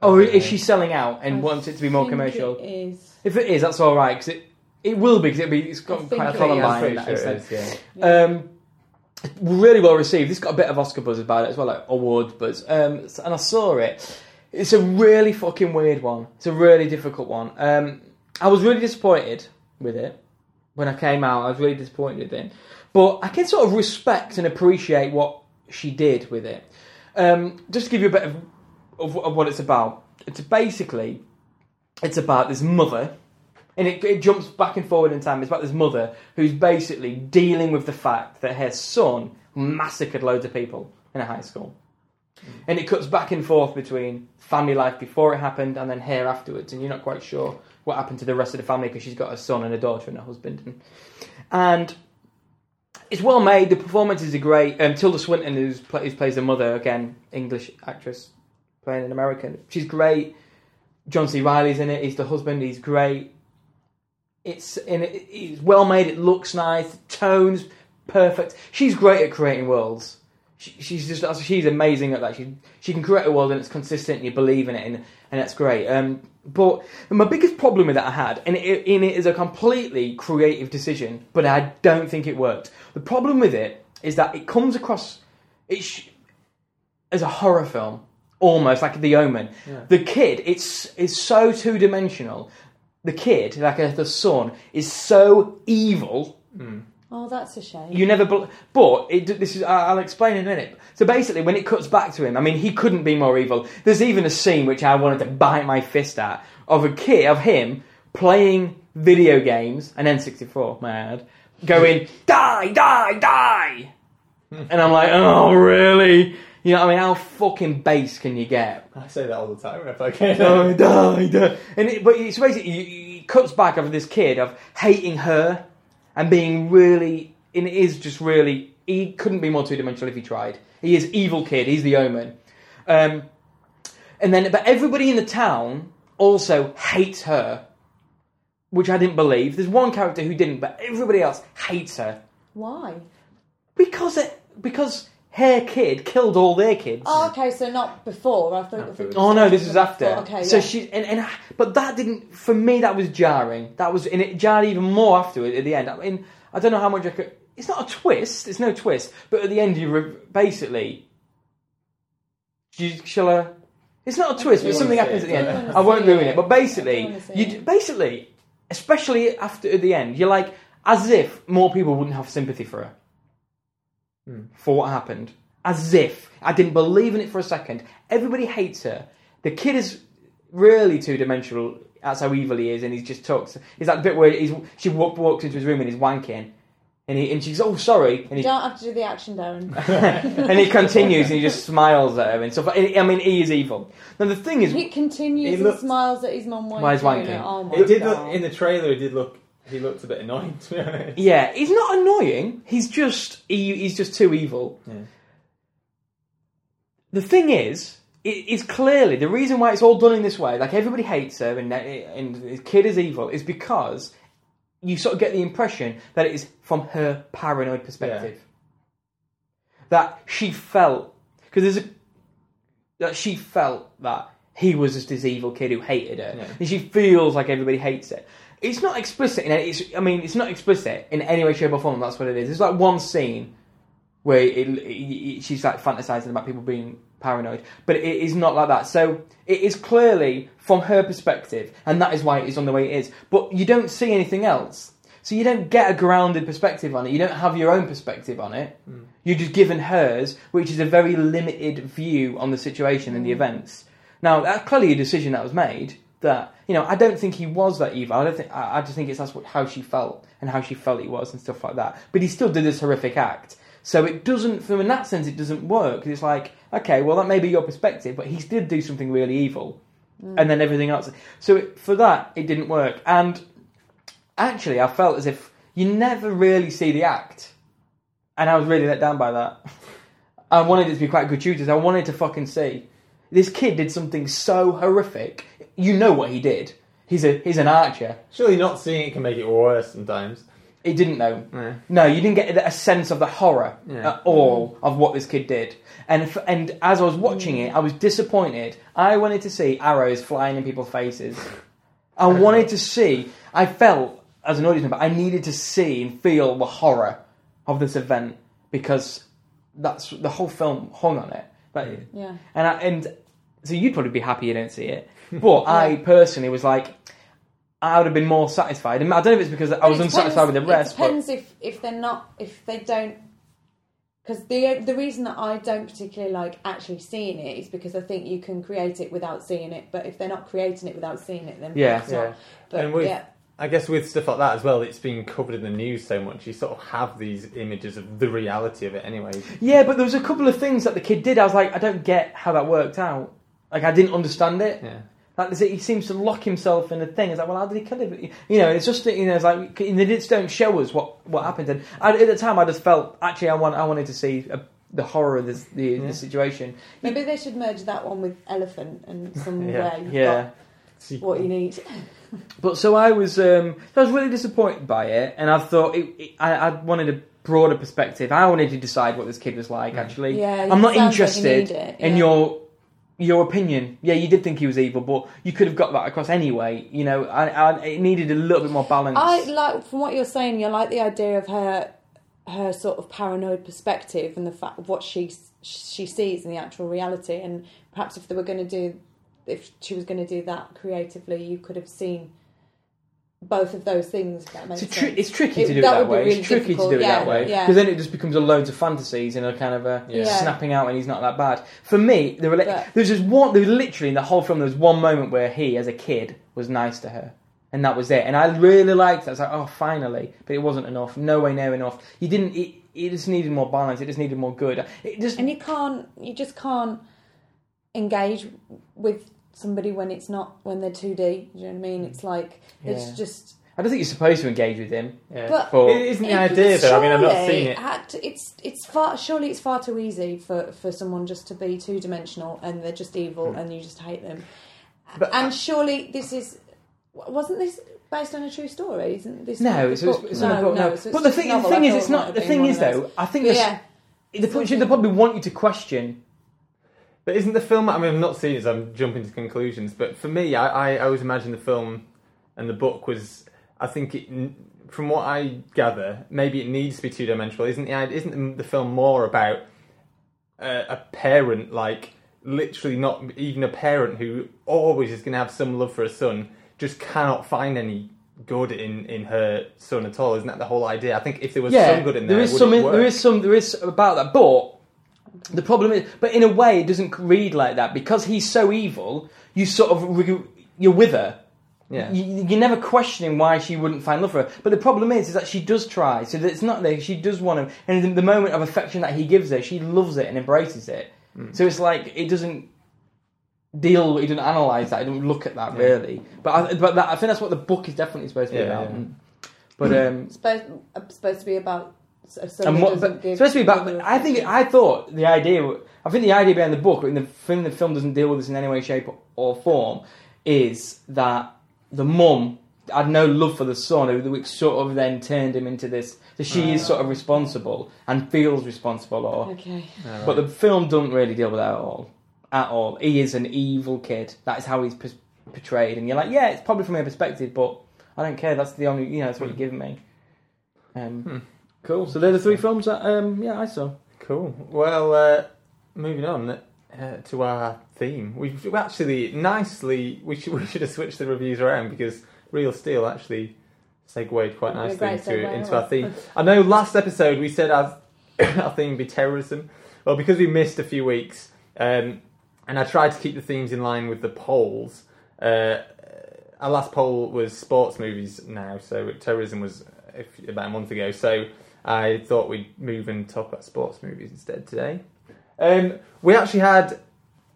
Or Okay. is she selling out and I wants it to be more commercial? It is. If it is, that's all right because it it will be because be it's I got think quite a it following is. I'm line. pretty in sure that it extent. is, yeah. Um, really well received. This got a bit of Oscar buzz about it as well, like award buzz. Um, and I saw it. It's a really fucking weird one. It's a really difficult one. Um, I was really disappointed with it when I came out. I was really disappointed with it, but I can sort of respect and appreciate what she did with it. Um, just to give you a bit of, of, of what it's about. It's basically it's about this mother and it, it jumps back and forward in time. It's about this mother who's basically dealing with the fact that her son massacred loads of people in a high school. And it cuts back and forth between family life before it happened and then here afterwards. And you're not quite sure what happened to the rest of the family because she's got a son and a daughter and a husband. And, and it's well made. The performances are great. Um, Tilda Swinton, who's who plays the mother, again, English actress playing an American. She's great. John C. Reilly's in it. He's the husband. He's great. It's in it, it's well made. It looks nice. The tones perfect. She's great at creating worlds. She, she's just she's amazing at that. She she can create a world and it's consistent. And you believe in it, and and that's great. Um, but my biggest problem with that I had, and it, in it is a completely creative decision, but I don't think it worked. The problem with it is that it comes across it sh- as a horror film, almost like The Omen. The kid, it's it's so two dimensional. The kid, like uh, the son, is so evil. Oh, that's a shame. You never, bel but it, this is. I- I'll explain in a minute. So basically, when it cuts back to him, I mean, he couldn't be more evil. There's even a scene which I wanted to bite my fist at of a kid of him playing video games, an N64, mad, going die, die, die, hmm. and I'm like, oh really? You know, what I mean, how fucking base can you get? I say that all the time if I can. die, die, die. And it, but it's basically he, he cuts back of this kid of hating her and being really. And it is just really. He couldn't be more two dimensional if he tried. He is evil kid. He's the Omen. Um, and then, but everybody in the town also hates her, which I didn't believe. There's one character who didn't, but everybody else hates her Why? because it because her kid killed all their kids. Oh, okay. So not before. I thought. I thought you Oh no, this is before. after. Okay. so yeah. she and, and but that didn't for me. That was jarring. That was and it jarred even more after it at the end. I mean, I don't know how much I could. It's not a twist. It's no twist. But at the end, you re, basically. You, shall I? It's not a twist, but something wanna see happens at the end. I won't ruin it. it. But basically, do wanna see you basically, especially after at the end, you're like as if more people wouldn't have sympathy for her Hmm. for what happened. As if I didn't believe in it for a second. Everybody hates her. The kid is really two dimensional. That's how evil he is, and he just talks. It's that bit where he's she walk, walks into his room and he's wanking, and he and she's oh sorry, and You he don't have to do the action, Darren. and he continues and he just smiles at her and stuff. And, I mean, he is evil. Now the thing is, He continues He and smiles at his mum while While he's he's wanking. it. Oh my It did god! look in the trailer. It did look. He looked a bit annoying to be honest. yeah, he's not annoying. He's just he, he's just too evil. Yeah. the thing is, it is clearly the reason why it's all done in this way. Like everybody hates her, and and his kid is evil, is because you sort of get the impression that it is from her paranoid perspective. That she felt because there's a that she felt that he was just this evil kid who hated her, Yeah. and she feels like everybody hates her. It's not explicit in any, it's, I mean, it's not explicit in any way, shape, or form. That's what it is. There's like one scene where it, it- she's like fantasizing about people being paranoid, but it is not like that. So it is clearly from her perspective, and that is why it is on the way it is. But you don't see anything else, so you don't get a grounded perspective on it. You don't have your own perspective on it. Hmm. You're just given hers, which is a very limited view on the situation and the hmm. events. Now that's clearly a decision that was made. That you know, I don't think he was that evil. I don't think. I, I just think it's that's what, how she felt and how she felt he was and stuff like that. But he still did this horrific act. So it doesn't, from in that sense, it doesn't work. It's like, okay, well, that may be your perspective, but he did do something really evil, mm. and then everything else. So it, for that, it didn't work. And actually, I felt as if you never really see the act, and I was really let down by that. I wanted it to be quite gratuitous. I wanted to fucking see this kid did something so horrific. You know what he did. He's a he's an archer. Surely not seeing it can make it worse sometimes. It didn't know. Yeah. No, you didn't get a sense of the horror Yeah. at all of what this kid did. And f- and as I was watching it, I was disappointed. I wanted to see arrows flying in people's faces. I wanted to see. I felt as an audience member, I needed to see and feel the horror of this event because that's the whole film hung on it. Like, Yeah. and I, and so you'd probably be happy you didn't see it, but I personally was like, I would have been more satisfied. And I don't know if it's because I was But it unsatisfied with the rest. It but depends if if they're not if they don't. Because the the reason that I don't particularly like actually seeing it is because I think you can create it without seeing it. But if they're not creating it without seeing it, then Yeah. Yeah. not. But And with- yeah, I guess with stuff like that as well, it's been covered in the news so much. You sort of have these images of the reality of it, anyway. Yeah, but there was a couple of things that the kid did. I was like, I don't get how that worked out. Like, I didn't understand it. Yeah. Like, he seems to lock himself in a thing. It's like, well, how did he kill him? You know, it's just you know, it's like they just don't show us what what happened. And I, at the time, I just felt actually, I want I wanted to see uh the horror of this, the, Yeah. the situation. maybe they should merge that one with elephant and somewhere Yeah. you've Yeah. got what you need. But so I was, um, I was really disappointed by it, and I thought it, it, I, I wanted a broader perspective. I wanted to decide what this kid was like. Actually, Yeah, I'm not it sounds like you interested need it, in your your opinion. Yeah, you did think he was evil, but you could have got that across anyway. You know, I, I, it needed a little bit more balance. I like from what you're saying. You like the idea of her her sort of paranoid perspective and the fact of what she she sees in the actual reality. And perhaps if they were going to do, if she was going to do that creatively, you could have seen both of those things. That makes It's, sense. it's tricky It- to do it that that would be way. really it's tricky difficult, to do it yeah, that way yeah. because then it just becomes a loads of fantasies and a kind of a Yeah. snapping out, and he's not that bad. For me, there were li- But- there's just one. There was literally in the whole film. There was one moment where he, as a kid, was nice to her, and that was it. And I really liked it. I was like, oh, finally, but it wasn't enough. No way near enough. You didn't. It, it just needed more balance. It just needed more good. It just and you can't you just can't engage with somebody when it's not when they're 2d do you know what i mean it's like it's just I don't think you're supposed to engage with him. Yeah. But- But it isn't the It- idea, though. I mean, I've not surely seen it. act- it's it's far surely it's far too easy for, for someone just to be two dimensional and they're just evil hmm. and you just hate them. But- and surely this is wasn't this based on a true story? Isn't this No, the it's, it's, book? it's not a book. No, so it's but the thing, novel. the thing is, it's not. The thing is, though, I think But this, yeah, the, they they probably want you to question. But isn't the film? I mean, I've not seen it, so I'm jumping to conclusions. But for me, I, I always imagine the film and the book was. I think it, from what I gather, maybe it needs to be two dimensional. Isn't the isn't the film more about a, a parent, like literally not even a parent who always is going to have some love for a son, just cannot find any good in in her son at all. Isn't that the whole idea? I think if there was yeah, some good in there, there is some. there is some. There is about that, but the problem is, but in a way, it doesn't read like that because he's so evil. You sort of re- you're with her. Yeah. You, you're never questioning why she wouldn't find love for her. But the problem is, is that she does try. So that it's not there. She does want him, and in the moment of affection that he gives her, she loves it and embraces it. Hmm. So it's like it doesn't deal. It doesn't analyze that. It doesn't look at that really. But I, but that, I think that's what the book is definitely supposed to be Yeah, about. yeah. But um, supposed, uh, supposed to be about a son and what, but give it's supposed to be about. I think affection. I thought the idea. I think the idea behind the book, and the thing the film doesn't deal with this in any way, shape, or form, is that the mum had no love for the son, who which sort of then turned him into this. So she is sort of responsible and feels responsible, or Okay. Oh, but the film doesn't really deal with that at all. At all, he is an evil kid. That is how he's p- portrayed, and you're like, yeah, it's probably from your perspective, but I don't care. That's the only, you know, that's what you're giving me. Um, Hmm. Cool. So they're the three films that, um, yeah, I saw. Cool. Well, uh, moving on uh, to our theme. We've actually nicely we should we should have switched the reviews around because Real Steel actually segued quite nicely be a great into into our theme. I know last episode we said our our theme would be terrorism. Well, because we missed a few weeks, um, and I tried to keep the themes in line with the polls. Uh, our last poll was sports movies now, so terrorism was if, about a month ago. So I thought we'd move and talk about sports movies instead today. Um, we actually had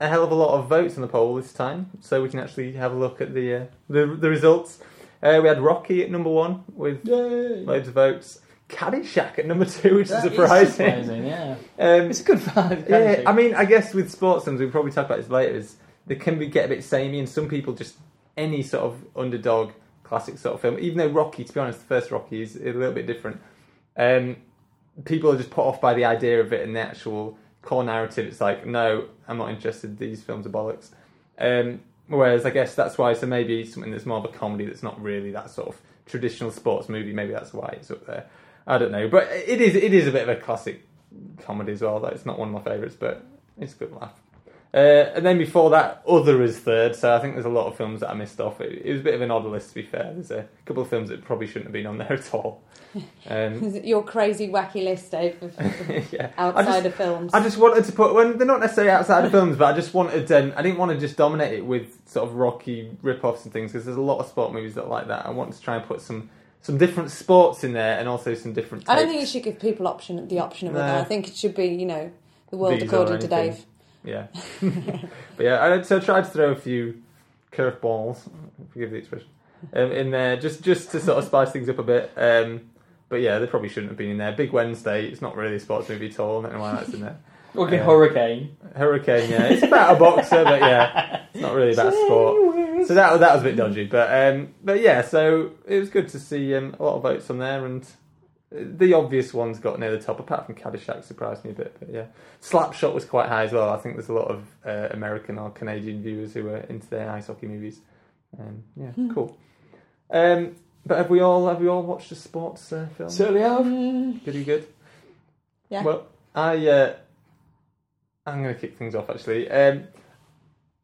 a hell of a lot of votes on the poll this time, so we can actually have a look at the uh, the, the results. Uh, we had Rocky at number one with loads of votes. Caddyshack at number two, which is That surprising. surprising, yeah. Um, It's a good fun. yeah, I mean, I guess with sports films, we'll probably talk about this later. Is they can be get a bit samey, and some people just any sort of underdog classic sort of film. Even though Rocky, to be honest, the first Rocky is a little bit different. Um, people are just put off by the idea of it and the actual core narrative. It's like, no, I'm not interested. These films are bollocks. Um, whereas I guess that's why. So maybe something that's more of a comedy that's not really that sort of traditional sports movie. Maybe that's why it's up there. I don't know, but it is it is a bit of a classic comedy as well. Though it's not one of my favourites, but it's a good laugh. Uh, and then before that, Other is third. So I think there's a lot of films that I missed off. It, it was a bit of an odd list, to be fair. There's a couple of films that probably shouldn't have been on there at all. Um, Your crazy, wacky list, Dave, of yeah, outside just, of films. I just wanted to put when they're not necessarily outside of films, but I just wanted um, I didn't want to just dominate it with sort of Rocky rip-offs and things because there's a lot of sport movies that are like that. I wanted to try and put some some different sports in there and also some different. I don't think you should give people option the option of No. other. I think it should be, you know, the world These according to. Dave. Yeah, but yeah, I, so I tried to throw a few curveballs, forgive the expression, um, in there just just to sort of spice things up a bit. Um, but yeah, they probably shouldn't have been in there. Big Wednesday, it's not really a sports movie at all. I don't know why that's in there. Okay, Yeah. Hurricane. Hurricane, yeah, it's about a boxer, but yeah, it's not really about sport. So that that was a bit dodgy, but um, but yeah, so it was good to see um, a lot of votes on there, and the obvious ones got near the top. Apart from Caddyshack, surprised me a bit, but yeah, Slapshot was quite high as well. I think there's a lot of uh, American or Canadian viewers who are into their ice hockey movies. Um, yeah, cool. Um, but have we all have we all watched a sports uh, film? Certainly have. Mm, Goody good. yeah. Well, I uh, I'm going to kick things off actually. Um,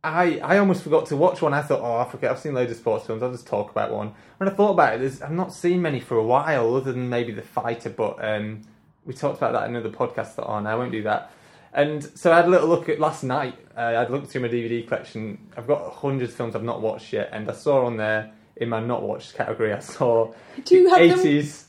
I I almost forgot to watch one. I thought, oh, I forget. I've seen loads of sports films. I'll just talk about one. When I thought about it, there's, I've not seen many for a while, other than maybe The Fighter. But um, we talked about that in another podcast that on. I won't do that. And so I had a little look at last night. Uh, I'd looked through my DVD collection. I've got hundreds of films I've not watched yet, and I saw on there in my not watched category. I saw Do you them? eighties,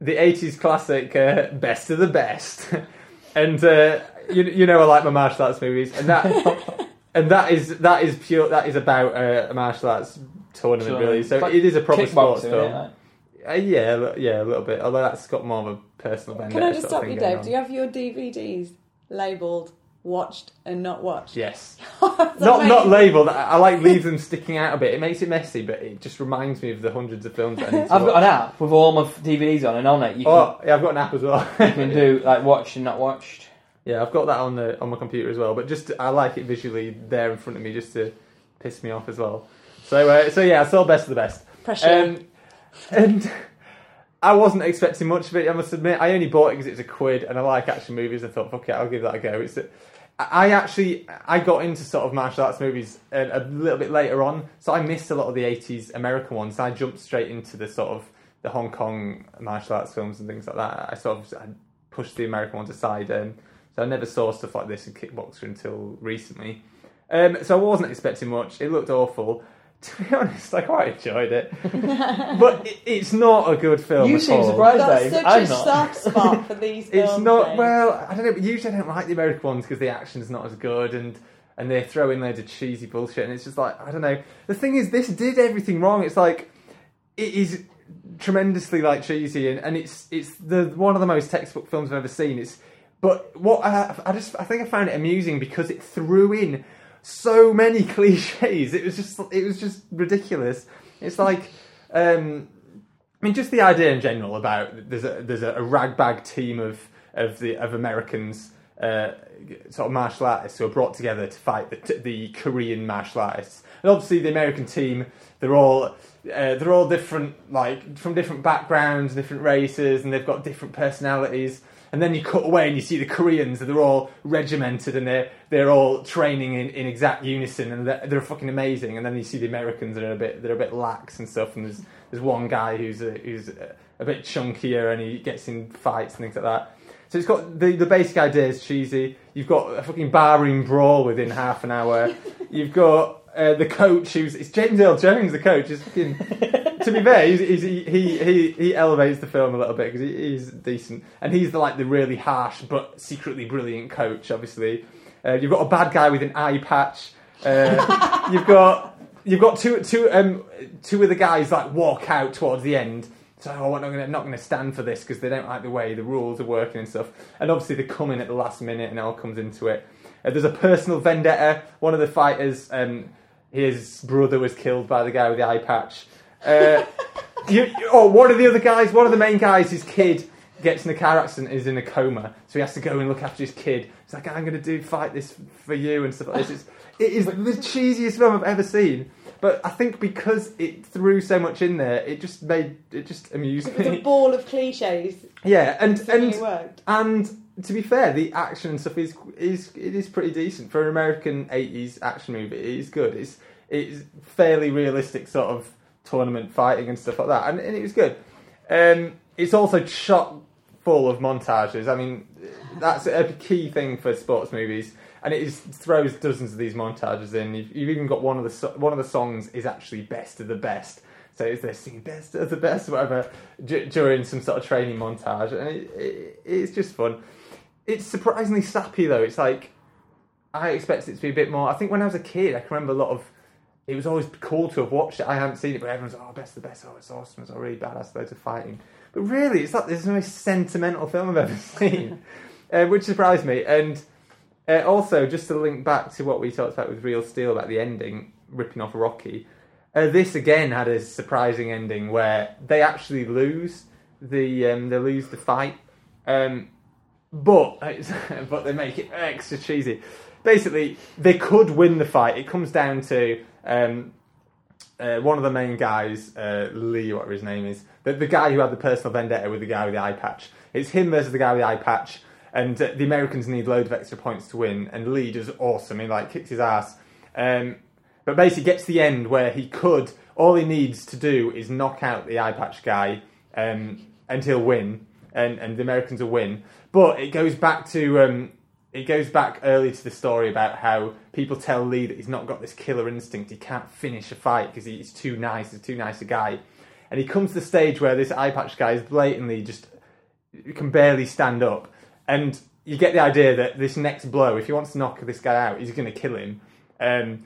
the eighties classic uh, best of the best, and uh, you you know I like my martial arts movies, and that and that is that is pure that is about uh, a martial arts tournament really. So It's like it is a proper sports kickboxing, film. isn't it? Uh, yeah, a yeah, a little bit. Although that's got more of a personal vendetta. Can I just stop you, Dave? on. Do you have your DVDs labelled watched and not watched? Yes. That's not not labelled. I, I like leave them sticking out a bit. It makes it messy, but it just reminds me of the hundreds of films that I need to I've got an app with all my DVDs on, and on it you can, Oh, yeah, I've got an app as well. you can do like watched and not watched. Yeah, I've got that on the on my computer as well. But just I like it visually there in front of me, just to piss me off as well. So uh, so yeah, I saw best of the best. Pressure. Um, and I wasn't expecting much of it. I must admit, I only bought it because it's a quid, and I like action movies. I thought, fuck it, I'll give that a go. It's. A, I actually I got into sort of martial arts movies a, a little bit later on, so I missed a lot of the '80s American ones. I jumped straight into the sort of the Hong Kong martial arts films and things like that. I sort of I pushed the American ones aside, um, so I never saw stuff like this in Kickboxer until recently. Um, so I wasn't expecting much. It looked awful. To be honest, I quite enjoyed it, but it, it's not a good film. You at seem all. surprised. You've Dave, such I'm a not. soft spot for these films. It's not Dave. well. I don't know. But usually, I don't like the American ones because the action's not as good, and and they throw in loads of cheesy bullshit, and it's just like I don't know. The thing is, this did everything wrong. It's like it is tremendously like cheesy, and, and it's it's the one of the most textbook films I've ever seen. It's but what I I just I think I found it amusing because it threw in so many cliches. It was just it was just ridiculous. It's like. Um, I mean, just the idea in general about there's a there's a, ragbag team of of the of Americans, uh, sort of martial artists who are brought together to fight the, the Korean martial artists, and obviously the American team they're all uh, they're all different, like from different backgrounds, different races, and they've got different personalities. And then you cut away and you see the Koreans, and they're all regimented and they're they're all training in, in exact unison, and they're, they're fucking amazing. And then you see the Americans that are a bit they're a bit lax and stuff, and there's there's one guy who's a, who's a, a bit chunkier and he gets in fights and things like that. So it's got the the basic idea is cheesy. You've got a fucking barroom brawl within half an hour. You've got uh, the coach who's it's James Earl Jones. The coach is fucking. to be fair, he's, he's, he, he he elevates the film a little bit because he, he's decent, and he's the like the really harsh but secretly brilliant coach. Obviously, uh, you've got a bad guy with an eye patch. Uh, you've got you've got two two um two of the guys like walk out towards the end. So oh, I'm not going to not going to stand for this because they don't like the way the rules are working and stuff. And obviously they come in at the last minute and it all comes into it. Uh, there's a personal vendetta. One of the fighters, um, his brother was killed by the guy with the eye patch. Uh, you, you- oh, one of the other guys, one of the main guys, his kid gets in a car accident, is in a coma, so he has to go and look after his kid. He's like, I'm going to do fight this for you and stuff like this. It's, it is the cheesiest film I've ever seen. But I think because it threw so much in there, it just made it just amused It was a ball of cliches. Yeah, and me, and it worked. and to be fair, the action and stuff is is it is pretty decent for an American eighties action movie. It is good. It's it's fairly realistic sort of tournament fighting and stuff like that, and, and it was good. Um, it's also shot full of montages. I mean, that's a key thing for sports movies, and it is, throws dozens of these montages in. You've, you've even got one of the one of the songs is actually best of the best. So it's they're singing best of the best, whatever, d- during some sort of training montage, and it, it, it's just fun. It's surprisingly sappy though. It's like I expected it to be a bit more. I think when I was a kid, I can remember a lot of. It was always cool to have watched it. I hadn't seen it, but everyone's oh, best of the best. Oh, it's awesome. It's all really badass. Loads of fighting. But really, it's like this is the most sentimental film I've ever seen, uh, which surprised me. And uh, also, just to link back to what we talked about with Real Steel about the ending, ripping off Rocky. Uh, this again had a surprising ending where they actually lose the um, they lose the fight, um, but but they make it extra cheesy. Basically, they could win the fight. It comes down to um, uh, one of the main guys, uh, Lee, whatever his name is, the, the guy who had the personal vendetta with the guy with the eye patch. It's him versus the guy with the eye patch, and uh, the Americans need loads of extra points to win. And Lee does awesome. He like kicks his ass, um, but basically gets to the end where he could. All he needs to do is knock out the eye patch guy, um, and he'll win, and and the Americans will win. But it goes back to um, it goes back early to the story about how people tell Lee that he's not got this killer instinct. He can't finish a fight because he's too nice. He's too nice a guy. And he comes to the stage where this eye patch guy is blatantly just can barely stand up. And you get the idea that this next blow, if he wants to knock this guy out, he's going to kill him. Um,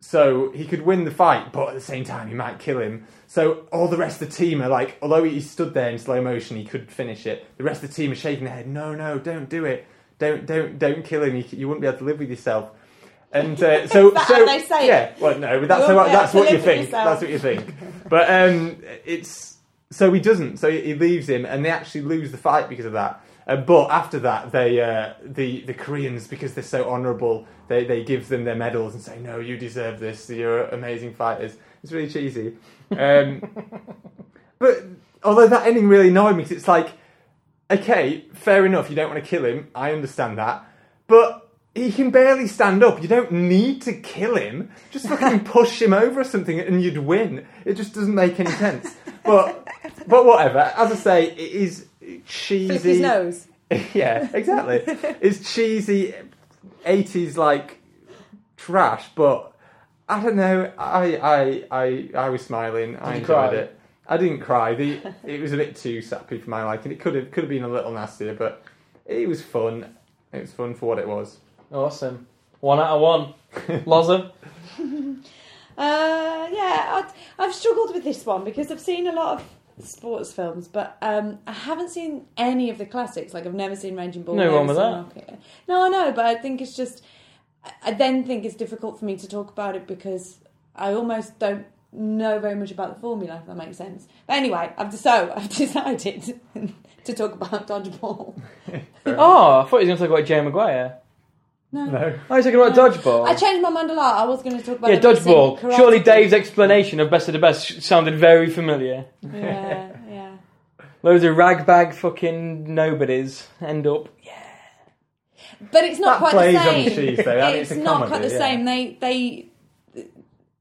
so he could win the fight, but at the same time, he might kill him. So all the rest of the team are like, although he stood there in slow motion, he could finish it. The rest of the team are shaking their head. No, no, don't do it. Don't, don't, don't kill him. You, you wouldn't be able to live with yourself. And uh, so, so they say yeah. Well, no, but that's how, won't be able that's what you think. yourself. That's what you think. But um, it's so he doesn't. So he leaves him, and they actually lose the fight because of that. Uh, but after that, they uh, the the Koreans, because they're so honourable, they they give them their medals and say, "No, you deserve this. You're amazing fighters." It's really cheesy. Um, but although that ending really annoyed me, 'cause it's like, okay, fair enough, you don't want to kill him. I understand that, but he can barely stand up. You don't need to kill him. Just fucking push him over or something, and you'd win. It just doesn't make any sense. But but whatever. As I say, it is cheesy. Flip his nose. yeah, exactly. it's cheesy, eighties like trash, but I don't know. I I I, I was smiling. I you enjoyed cry? it. I didn't cry. The it was a bit too sappy for my liking. It could have could have been a little nastier, but it was fun. It was fun for what it was. Awesome. One out of one. Loza? Uh, yeah, I'd, I've struggled with this one because I've seen a lot of sports films, but um, I haven't seen any of the classics. Like I've never seen Raging Bull. No never wrong with that. Rocky. No, I know, but I think it's just. I- I then think it's difficult for me to talk about it because I almost don't know very much about the formula. If that makes sense. But anyway, I've so I've decided to talk about dodgeball. Oh, I thought you were going to talk about Jerry Maguire. No. No. Oh, you're talking about dodgeball. I changed my mind a lot. I was going to talk about yeah, dodgeball. karate Surely. Dave's explanation of Best of the Best sounded very familiar. Yeah, yeah. Loads of ragbag fucking nobodies end up. Yeah. But it's not That quite the same. cheese. It's it's not comedy, quite the yeah. same. They they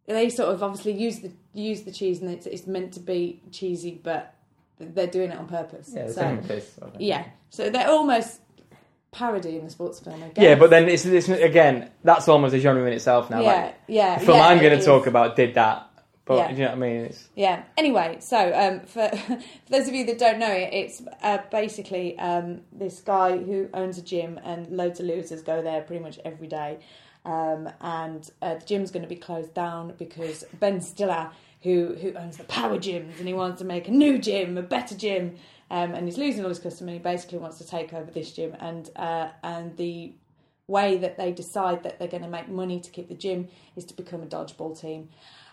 they sort of obviously use the use the cheese, and it's, it's meant to be cheesy, but they're doing it on purpose. Yeah, the so. Yeah. So they're almost parodying the sports film. I guess. Yeah, but then it's, it's again, that's almost a genre in itself now. yeah, Like, yeah. the film yeah, I'm going to is. talk about did that. But Yeah. do you know what I mean? It's, Yeah. Anyway, so um, for, for those of you that don't know it, it's uh, basically um, this guy who owns a gym and loads of losers go there pretty much every day. Um, and uh, the gym's going to be closed down because Ben Stiller, who who owns the Power Gyms, and he wants to make a new gym, a better gym, um, and he's losing all his customers. And he basically wants to take over this gym, and uh, and the way that they decide that they're going to make money to keep the gym is to become a dodgeball team.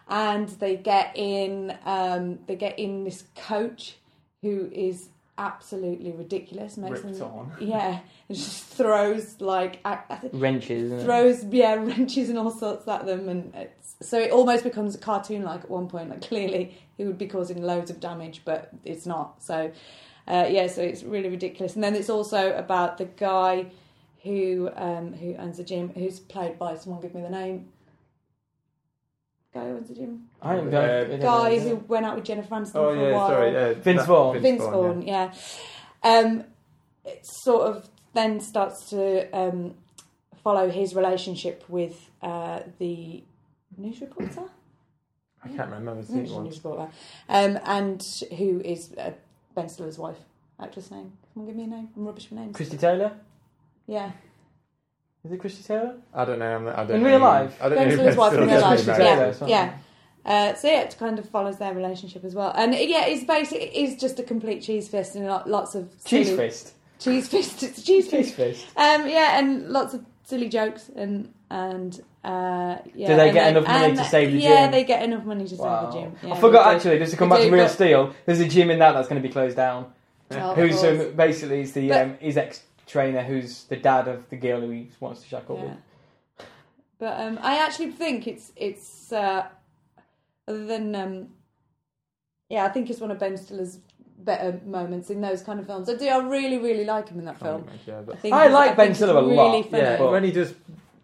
and they get in um, they get in this coach who is absolutely ridiculous. Makes Ripped them, on. yeah, and just throws like I, I think Wrenches. throws yeah wrenches and all sorts at them, and it's, so it almost becomes a cartoon like at one point. Like clearly he would be causing loads of damage, but it's not. So uh, yeah, so it's really ridiculous. And then it's also about the guy who um, who owns a gym, who's played by someone. Give me the name. Guy who owns a gym. I don't Uh, know. I don't Guy who went out with Jennifer Aniston Oh for a while. sorry. Uh, Vince that- Vaughn. Vince Vaughn, Vaughn, yeah. Um, it sort of then starts to um, follow his relationship with uh, the news reporter. I can't remember. I've I seen think it she's a news reporter. Um, and who is uh, Ben Stiller's wife? Actress name? Come on, give me a name. I'm rubbish for names. Christy Taylor. Yeah, Is it Christy Taylor? I don't know. I'm, I don't In know real who- life? I don't Ben know. who Stiller's wife in Stiller real life. Christy mate. Taylor, Yeah, it's not- yeah. Uh, so yeah, it kind of follows their relationship as well, and yeah, it's basically it's just a complete cheese fist and lo- lots of Cheese silly- fist. cheese fist, it's a cheese Cheese fist. fist. Um, yeah, and lots of silly jokes and and uh, yeah. Do they get then- enough money and- to save the Yeah, gym? Yeah, they get enough money to Wow. save the gym. I forgot they do. actually, just to come They back to Real but- Steel, there's a gym in that that's going to be closed down. Oh, who's um, basically is the But- um, his ex trainer, who's the dad of the girl who he wants to shack up Yeah. with. But um, I actually think it's it's uh, other than um, yeah, I think it's one of Ben Stiller's better moments in those kind of films. I do. I really really like him in that film. Yeah, I, think I like think Ben he's Stiller a really lot, Funny. yeah, but- when he does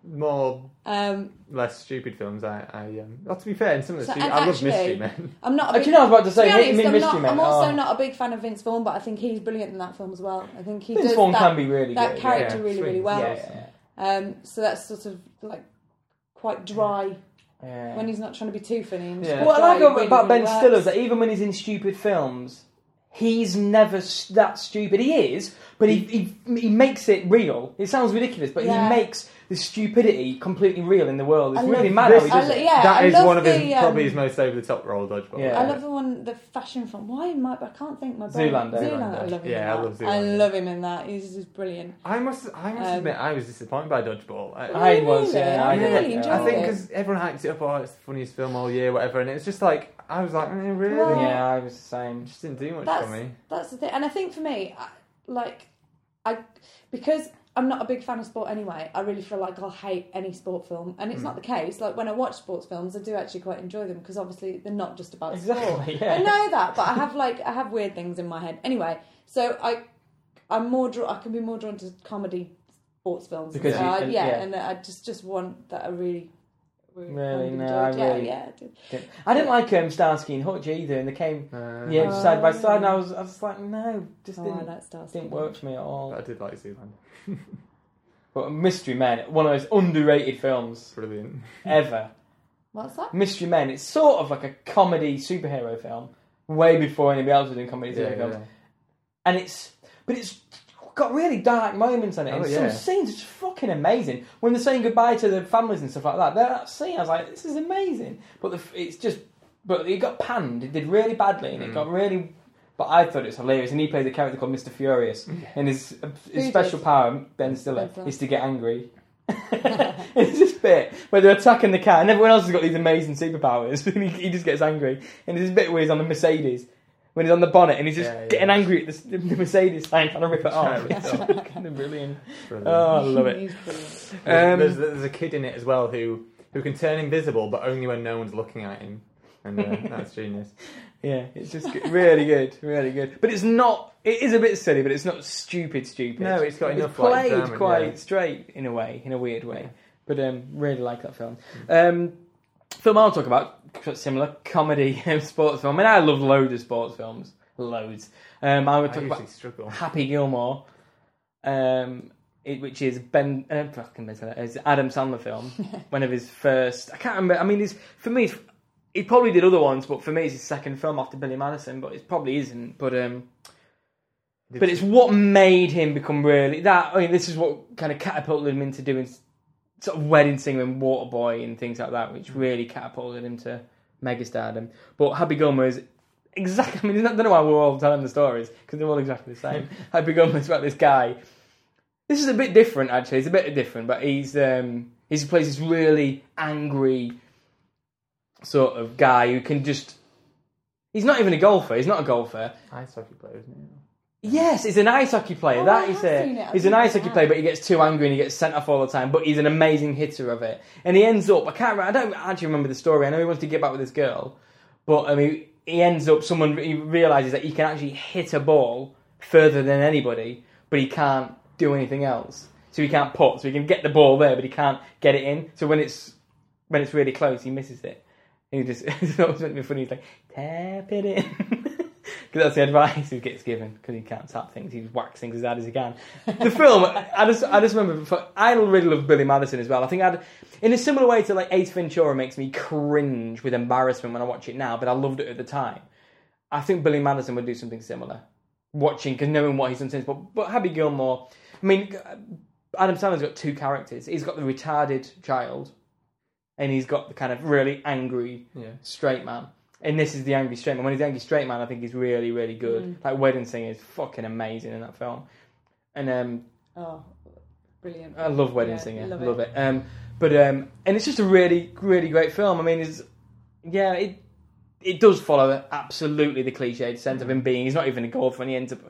more Um, less stupid films, I, I um, well, to be fair, in some of the So- stupid, and I love Mystery Men. I'm not. A Uh, big, do you know, I was about to to say, be hit honest, him I'm, Mystery not, Man. I'm also oh. not a big fan of Vince Vaughn, but I think he's brilliant in that film as well. I think he Vince does Vaughn that, can be really that good. character yeah. really really well. yeah, yeah, Um, so that's sort of like quite dry yeah. when he's not trying to be too funny. and just Yeah. What I dry, like about, really, about Ben really Stiller is works. that even when he's in stupid films, he's never that stupid. He is, but he, he he makes it real. It sounds ridiculous, but Yeah. he makes the stupidity completely real in the world. It's I really love mad this. how he I does lo- it. yeah, that I is love one of his the, um, probably his most over the top role, Dodgeball. Yeah. I love the one, the fashion film. Why am I? I can't think. My brain. Zoolander. Zoolander. I love him. Yeah, in I that. love I Zoolander. love him in that. He's just brilliant. I must, I must Um, admit, I was disappointed by Dodgeball. I, I was, yeah, I I did. really Yeah. enjoyed I think it. because everyone hyped it up, oh, it's the funniest film all year, whatever, and it's just like I was like, mm, really, Well, Yeah, I was the same. it just didn't do much That's- for me. That's the thing, and I think for me, I, like, I because I'm not a big fan of sport anyway. I really feel like I'll hate any sport film, and it's not the case. Like when I watch sports films, I do actually quite enjoy them because obviously they're not just about sport. Exactly. I know that, but I have like I have weird things in my head. Anyway, so I I'm more draw. I can be more drawn to comedy sports films Because Uh, you- and- yeah, yeah. and I just just want that I really. Really, Really? kind of No. I yeah, really- yeah, I did. I didn't like um, Starsky and Hutch either, and they came Uh, yeah Oh. side by side, and I was I was like, no, just Oh, didn't like Stars. didn't work for me at all. I did like Zoolander. But Mystery Men, one of those underrated films Brilliant. ever. What's that? Mystery Men, it's sort of like a comedy superhero film, way before anybody else was doing comedy Yeah, superhero films. yeah. and it's but it's got really dark moments in it. Oh, and yeah. some scenes are just fucking amazing. When they're saying goodbye to the families and stuff like that, that scene, I was like, this is amazing. But the, it's just, but it got panned. It did really badly, and it Mm. got really. But I thought it was hilarious, and he plays a character called Mr. Furious, and his his Who special does? power, Ben Stiller, Ben is to get angry. it's this bit where they're attacking the car, and everyone else has got these amazing superpowers, and he, he just gets angry. And there's this bit where he's on the Mercedes, when he's on the bonnet, and he's just Yeah, yeah. getting angry at the, the Mercedes sign, trying to rip it off. Trying It's it off. fucking brilliant. Brilliant. Oh, I love it. Um, there's, there's a kid in it as well who who can turn invisible, but only when no one's looking at him, and uh, that's genius. Yeah, it's just good. really good, really good. But it's not. It is a bit silly, but it's not stupid. Stupid. No, it's got It's enough, played drama, quite yeah. straight in a way, in a weird way. But um, really like that film. Um, film I'll talk about quite similar comedy um, sports film. I mean, I love loads of sports films, loads. Um, I would talk usually about struggle. Happy Gilmore, um, it, which is Ben, uh, fucking Ben Stiller, is Adam Sandler film. one of his first. I can't remember. I mean, it's, for me, he probably did other ones, but for me, it's his second film after Billy Madison. But it probably isn't. But um, but it's what made him become really that. I mean, this is what kind of catapulted him into doing sort of wedding singer and Waterboy and things like that, which really catapulted him to megastardom. But Happy Gilmore is exactly. I mean, I don't know why we're all telling the stories because they're all exactly the same. Happy Gilmore is about this guy. This is a bit different, actually. It's a bit different, but he's um, he plays this really angry sort of guy who can just. He's not even a golfer. He's not a golfer. Ice hockey player, isn't he? Yes, he's an ice hockey player. Oh, that I is have it. seen it. I He's an ice hockey player, but he gets too angry and he gets sent off all the time. But he's an amazing hitter of it, and he ends up. I can't. remember- I don't actually remember the story. I know he wants to get back with this girl, but I mean, he ends up. Someone he realizes that he can actually hit a ball further than anybody, but he can't do anything else. So he can't put. So he can get the ball there, but he can't get it in. So when it's when it's really close, he misses it. He just it's always meant to be funny. He's like tap it in. Because that's the advice he gets given because he can't tap things. He whacks things as hard as he can. The film, I just, I just remember. For, I really love Billy Madison as well. I think I'd, in a similar way to like Ace Ventura makes me cringe with embarrassment when I watch it now, but I loved it at the time. I think Billy Madison would do something similar. Watching, because knowing what he's done since, but but Happy Gilmore. I mean, Adam Sandler's got two characters. He's got the retarded child, and he's got the kind of really angry Yeah. straight man. And this is the angry straight man. When he's the angry straight man, I think he's really, really good. Like Wedding Singer is fucking amazing in that film. And um, Oh, brilliant. I love Wedding Yeah, Singer. love Love, it. it. Um, but um, and it's just a really, really great film. I mean, it's yeah, it it does follow absolutely the cliched sense of him being. He's not even a golfer, and he ends up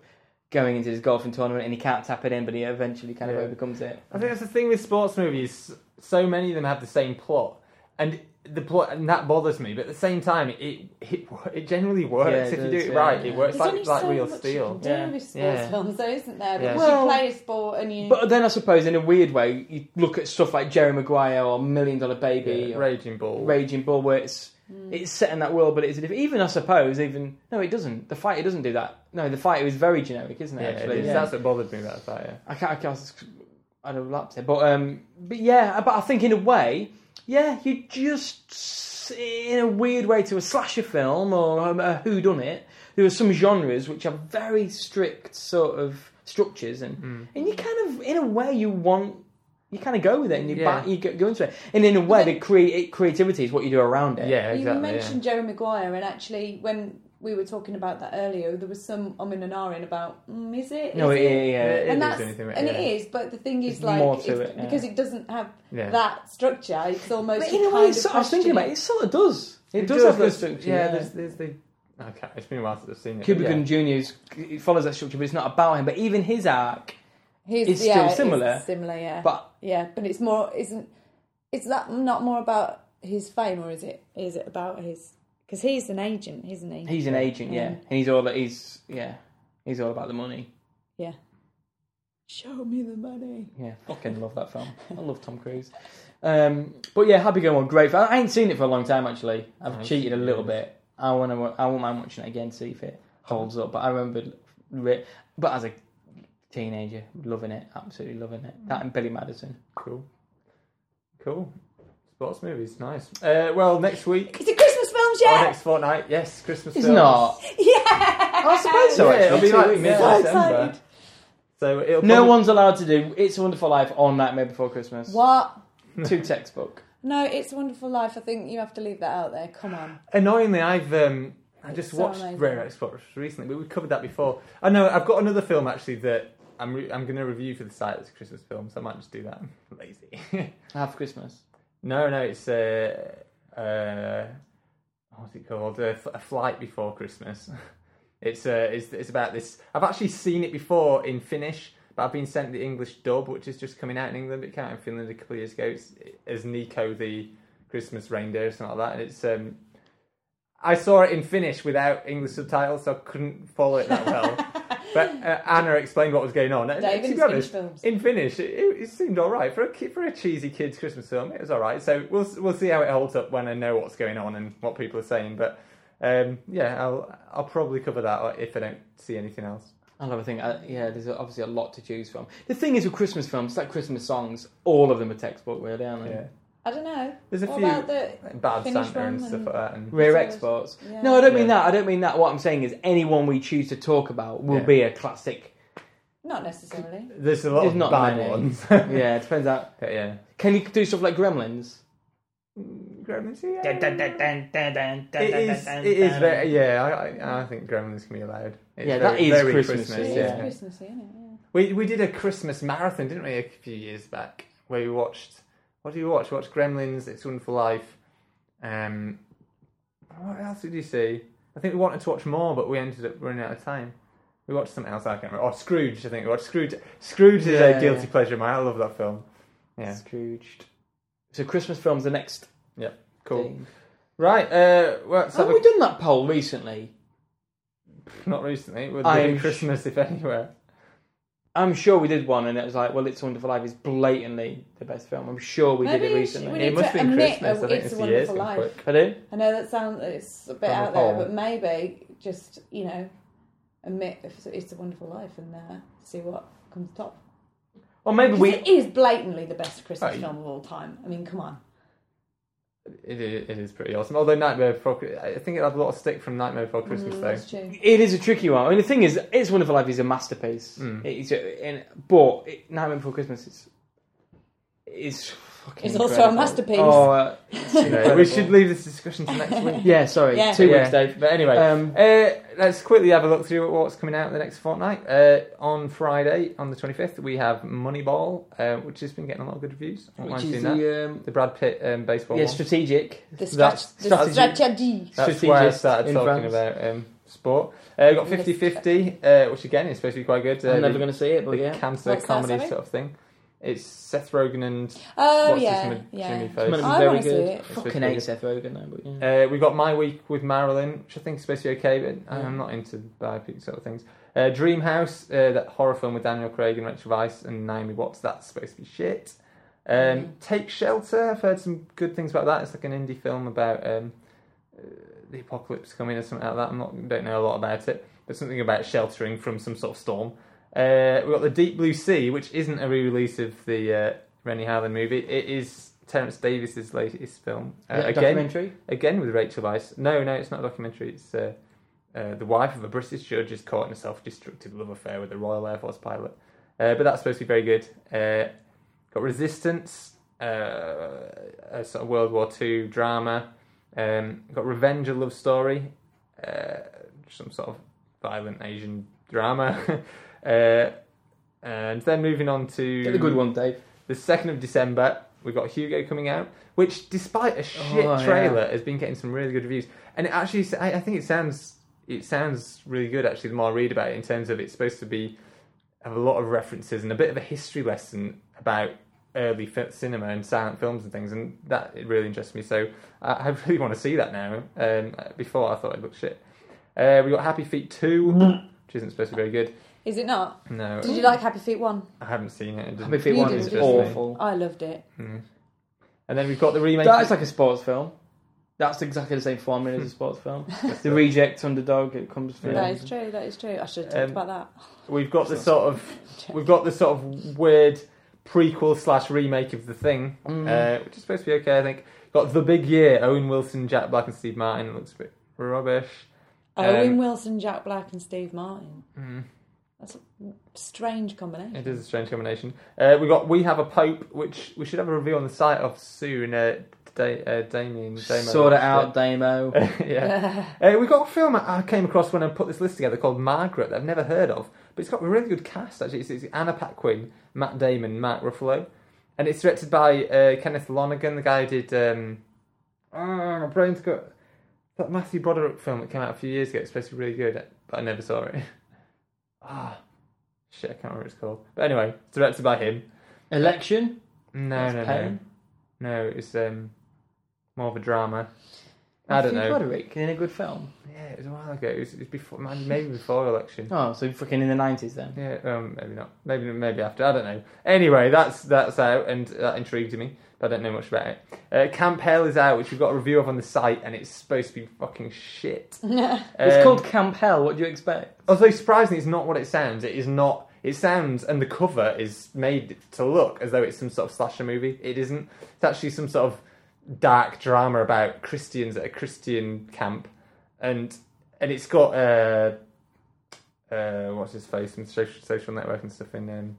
going into this golfing tournament, and he can't tap it in, but he eventually kind of Yeah. overcomes it. I think that's the thing with sports movies. So many of them have the same plot, and the plot, and that bothers me. But at the same time, it it, it generally works Yeah, it if you does, do it yeah, right. yeah. It works There's like only like so real much steel. you can do Yeah. with sports Yeah. films, though, isn't there? Yeah. Well- you play a sport and you. But then I suppose, in a weird way, you look at stuff like Jerry Maguire or Million Dollar Baby Yeah, or Raging Bull. Raging Bull, where it's Hmm. it's set in that world, but it's a different. Even I suppose, even no, it doesn't. The fighter doesn't do that. No, the fighter is very generic, isn't it? Yeah, it actually, is. That's what bothered me about that. Yeah. I can't. I can't. I'd have lapped it, but um, but yeah, but I think in a way, yeah, you just in a weird way to a slasher film or a who done it. There are some genres which have very strict sort of structures, and Hmm. and you kind of in a way you want. You kind of go with it, and you Yeah. back, you go, go into it, and in a way, the create creativity is what you do around it. Yeah, you exactly. mentioned Jerry Maguire, and actually, when we were talking about that earlier, there was some um and an ahhing about, mm, is it? No, Is it, yeah, yeah. It and is that's anything, and yeah. it is, but the thing is, There's like, more to if- it, yeah. because it doesn't have Yeah. that structure, it's almost But you in a kind way, of it's, I was thinking about it. It sort of does. It, does, does, have the there's- structure. Yeah, yeah. there's, there's the. Okay, it's been a while since I've seen it. but Cuba yeah. Jr. it follows that structure, but it's not about him. But even his arc, His, It's yeah, still similar, It's similar, yeah. but yeah, but it's more. Isn't is that not more about his fame, or is it is it about his? Because he's an agent, isn't he? he's an agent, yeah, Yeah. and he's all he's yeah, he's all about the money. yeah. Show me the money. Yeah, fucking love that film. I love Tom Cruise. Um, but yeah, Happy Gilmore, great. I ain't seen it for a long time actually. I've Nice. cheated a little bit. I want to. I won't mind watching it again, to see if it holds up. But I remember, but as a teenager, loving it, absolutely loving it. That and Billy Madison. Cool. Cool. Sports movies, nice. Uh, well, next week Is it Christmas films or yet? next fortnight, yes, Christmas. It's films. not. Yeah. I suppose so. Yeah, actually, it'll be two like weeks. mid-December. excited. So it'll No probably- one's allowed to do It's a Wonderful Life on Nightmare Before Christmas. What? Two textbook. No, it's a Wonderful Life. I think you have to leave that out there. Come on. Annoyingly, I've um, I just so watched amazing. Rare Exports recently, but we covered that before. I know I've got another film actually that I'm re- I'm going to review for the site that's a Christmas film, so I might just do that. I'm lazy. Half Christmas. no, no, it's uh, uh, what's it called? A, Flight Before Christmas. It's uh, it's it's about this. I've actually seen it before in Finnish, but I've been sent the English dub, which is just coming out in England. It came out in Finland a couple of years ago. It's as Nico the Christmas reindeer or something like that, and it's um. I saw it in Finnish without English subtitles, so I couldn't follow it that well. but uh, Anna explained what was going on. And, David to be Finnish honest, films. in Finnish, it, it, it seemed all right for a for a cheesy kids Christmas film. It was all right. So we'll we'll see how it holds up when I know what's going on and what people are saying. But um, yeah, I'll I'll probably cover that if I don't see anything else. I love a thing. Uh, yeah, there's obviously a lot to choose from. The thing is with Christmas films, it's like Christmas songs. All of them are textbook, really, aren't they? Yeah, I don't know. there's a What few about the? bad Finnish Santa and stuff like that. And Rare So- exports. Yeah. No, I don't mean Yeah. that. I don't mean that. What I'm saying is, anyone we choose to talk about will Yeah. be a classic. Not necessarily. there's a lot There's of not bad many. ones. yeah, it depends out. yeah. Can you do stuff like Gremlins? Mm, Gremlins, yeah. Dun, dun, dun, It dun, is. dun, It is very. Yeah, I, I, I think Gremlins can be allowed. It's Yeah, very, that is very Christmassy, Christmas, It's yeah. Christmassy, isn't it? Yeah. We we did a Christmas marathon, didn't we, a few years back, where we watched. What do you watch? We watched Gremlins, It's Wonderful Life, um, what else did you see? I think we wanted to watch more, but we ended up running out of time. We watched something else. I can't remember. Oh, Scrooge. I think we watched Scrooge. Scrooge is Yeah, a guilty yeah. pleasure of mine. I love that film. Yeah, Scrooged. So Christmas films the next Yep. cool. thing. Right. Uh, well, let's have Have a- we done that poll recently? not recently. We're doing sh- Christmas, if anywhere. I'm sure we did one, and it was like, well, It's a Wonderful Life is blatantly the best film. I'm sure we Maybe did it we recently. It must to be admit Christmas. I think It's it's a the year's Wonderful gone Life. quick. Pardon? I know that sounds it's a bit On the out there, but maybe just you know admit if it's a wonderful life and uh, see what comes top. Or maybe 'Cause we. it is blatantly the best Christmas Oh, film of all time. I mean, come on. It is, it is pretty awesome. Although Nightmare Before, Chri- I think it had a lot of stick from Nightmare Before Christmas, Mm, though. true. It is a tricky one. I mean, the thing is, It's a Wonderful Life is a masterpiece. Mm. It's a, and, but it, Nightmare Before Christmas is is fucking. It's also a incredible. masterpiece. Oh, uh, it's Anyway, we should leave this discussion to next week. Yeah, sorry, Yeah. two Yeah, weeks, Dave. But anyway, Um, uh, let's quickly have a look through what's coming out in the next fortnight. Uh, on Friday, on the 25th, we have Moneyball, uh, which has been getting a lot of good reviews. I don't which is seeing that. the um, The Brad Pitt um, baseball yeah one. strategic. The, That's- strat- the strategy. strategy. That's strategist where I started in talking France. about um, sport. Uh, we've got 50 50, uh, which again is supposed to be quite good. Uh, I'm never the- going to see it, but the yeah. cancer What's that, comedy sorry? sort of thing. It's Seth Rogen and Oh what's yeah, his name? yeah. Jimmy It's meant to Face. be I very wanna good. it. Fucking be hate. Seth Rogen, though. But yeah. Uh, we've got My Week with Marilyn, which I think is supposed to be okay, but Yeah. I'm not into biopic sort of things. Uh, Dream House, uh, that horror film with Daniel Craig and Rachel Weisz and Naomi Watts, that's supposed to be shit. Um, Mm. Take Shelter, I've heard some good things about that. It's like an indie film about um, uh, the apocalypse coming or something like that. I'm not don't know a lot about it, but something about sheltering from some sort of storm. Uh, we've got the Deep Blue Sea, which isn't a re-release of the uh, Renny Harlin movie. It is Terence Davies's latest film. Uh, Is it a again, documentary. again with Rachel Weisz. No, no, it's not a documentary. It's uh, uh, the wife of a British judge is caught in a self-destructive love affair with a Royal Air Force pilot. Uh, but that's supposed to be very good. Uh, got Resistance, uh, a sort of World War II drama. Um, got Revenge, a love story, uh, some sort of violent Asian drama. uh, and then moving on to Get the good one, Dave. the second of December, we've got Hugo coming out, which, despite a shit Oh, yeah. trailer, has been getting some really good reviews. And it actually, I, I think it sounds it sounds really good. Actually, the more I read about it, in terms of it's supposed to be have a lot of references and a bit of a history lesson about early fi- cinema and silent films and things, and that it really interests me. So I, I really want to see that now. Um, before I thought it looked shit. Uh, we got Happy Feet two, which isn't supposed to be very good. Is it not? No, Did you like Happy Feet one? I haven't seen it. it doesn't- Happy Feet You One did, is didn't you? awful. I loved it. Mm. And then we've got the remake. That is like a sports film. That's exactly the same formula as a sports film. the reject underdog. It comes through. That is true. That is true. I should have talked Um, about that. We've got the sort of we've got the sort of weird prequel slash remake of the thing, Mm. uh, which is supposed to be okay. I think. Got the big year: Owen Wilson, Jack Black, and Steve Martin. It looks a bit rubbish. Owen um, Wilson, Jack Black, and Steve Martin. That's a strange combination. it is a strange combination. Uh, we got We Have a Pope, which we should have a review on the site of soon. Uh, da- uh, Damien, Damo Sort it out, Damo. yeah. Uh, we got a film I I came across when I put this list together called Margaret that I've never heard of, but it's got a really good cast actually. It's, it's Anna Paquin, Matt Damon, Mark Ruffalo, and it's directed by uh, Kenneth Lonergan, the guy who did. Um, oh, my brain's got that Matthew Broderick film that came out a few years ago. It's supposed to be really good, but I never saw it. Ah, shit, I can't remember what it's called. But anyway, it's directed by him. Election. No, That's no, no, no. It's um, more of a drama. I don't know. Broderick in a good film. Yeah, it was a while ago. It was, it was before, maybe before election. Oh, so fucking in the nineties then. Yeah, um, maybe not. Maybe maybe after. I don't know. Anyway, that's that's out, and that intrigued me, but I don't know much about it. Uh, Camp Hell is out, which we've got a review of on the site, and it's supposed to be fucking shit. It's Um, called Camp Hell. What do you expect? Although surprisingly, it's not what it sounds. It is not. It sounds, and the cover is made to look as though it's some sort of slasher movie. It isn't. It's actually some sort of dark drama about Christians at a Christian camp, and and it's got uh, uh, what's his face from social, social network and stuff in um,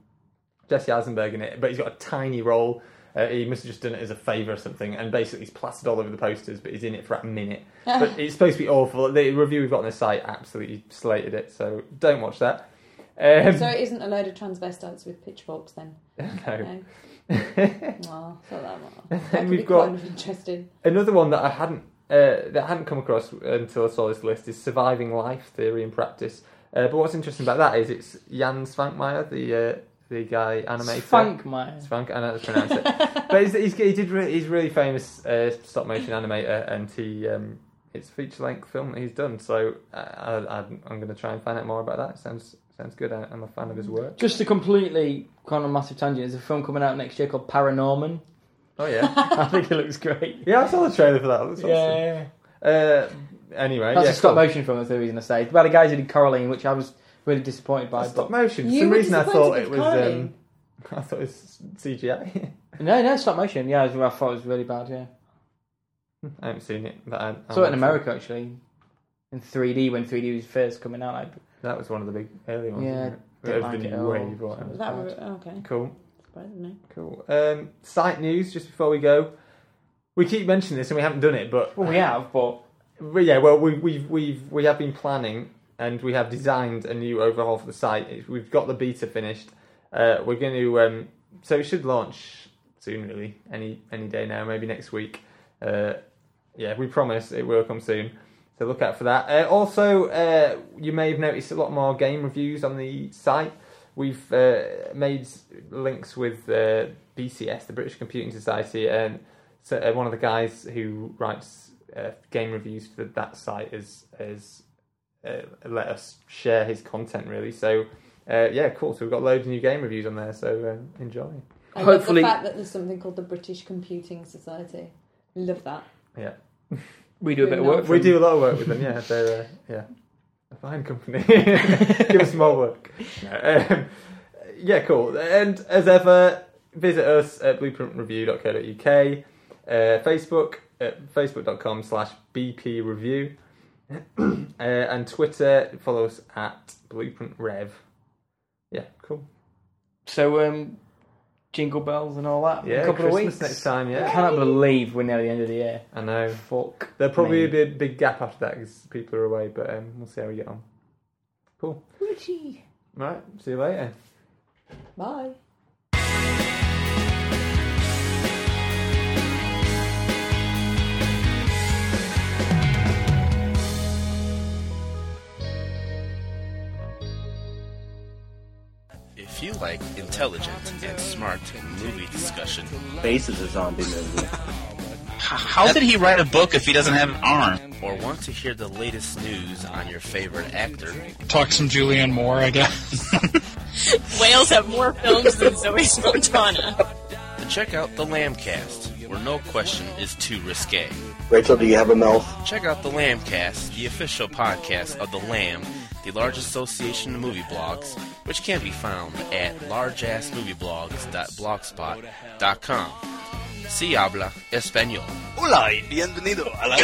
Jesse Eisenberg in it, but he's got a tiny role. Uh, he must have just done it as a favour or something, and basically he's plastered all over the posters, but he's in it for a minute. but it's supposed to be awful. The review we've got on the site absolutely slated it, so don't watch that. Um, so it isn't a load of transvestites with pitchforks then? no. No. well, I thought that, that Then we've got- kind of interesting. Another one that I hadn't uh, that I hadn't come across until I saw this list is surviving life theory and practice. Uh, but what's interesting about that is it's Jan Svankmajer, the uh, the guy animator. Funkmeyer. Svank, I know how to pronounce it. but he's, he's, he did re- he's really famous uh, stop motion animator, and he um, it's a feature length film that he's done. So uh, I, I, I'm going to try and find out more about that. It sounds sounds good. I, I'm a fan of his work. Just a completely kind of massive tangent, there's a film coming out next year called Paranorman. Oh yeah, I think it looks great. yeah. I saw the trailer for that. It looks Yeah, awesome. Uh, anyway, that's yeah, a stop cool. motion film. That's the reason I say. About the guys who did Coraline, which I was really disappointed by. Stop But motion. For You some reason, I thought it was. Um, I thought it was CGI. no, no, stop motion. Yeah, I thought it was really bad. Yeah, I haven't seen it, but I, I I saw it in want to. America actually, in 3D when 3D was first coming out. Like, That was one of the big early ones. Yeah, wasn't it? didn't Of like the it new all. wave or whatever. Was that re- okay? Cool. Cool. Um, site news just before we go. We keep mentioning this and we haven't done it, but well, we have, but yeah, well, we, we've we've we have been planning and we have designed a new overhaul for the site. We've got the beta finished. Uh, we're going to um, so it should launch soon, really, any any day now, maybe next week. Uh, yeah, we promise it will come soon. So look out for that. Uh, also, uh, you may have noticed a lot more game reviews on the site. We've uh, made links with uh, BCS, the British Computing Society, and so uh, one of the guys who writes uh, game reviews for that site has has uh, let us share his content really. So uh, yeah, cool. So we've got loads of new game reviews on there. So uh, enjoy. I Hopefully- love the fact that there's something called the British Computing Society. Love that. Yeah, we do a bit of work. We do a lot of work with them. Yeah, they're uh, yeah a fine company. Give us more work. No, um, yeah, cool. And as ever, visit us at blueprintreview.co.uk, uh, Facebook at facebook.com slash BP review, uh, and Twitter, follow us at Blueprint Rev. Yeah, cool. So, um, jingle bells and all that. in Yeah, a couple Christmas of weeks. next time. Yeah, I cannot believe we're near the end of the year. I know. Fuck. There'll probably me. be a big gap after that because people are away, but um, we'll see how we get on. Cool. Right, see you later. Bye. Like intelligent and smart movie discussion, Base is a zombie movie. h- how did he write a book if he doesn't have an arm? Or want to hear the latest news on your favorite actor? Talk some Julianne Moore, I guess. Whales have more films than Zoe Saldana. Then check out the Lambcast, where no question is too risque. Rachel, do you have a mouth? Check out the Lambcast, the official podcast of the Lamb, the large association of movie blogs, which can be found at largeassmovieblogs.blogspot.com. Si habla español. Hola y bienvenido a la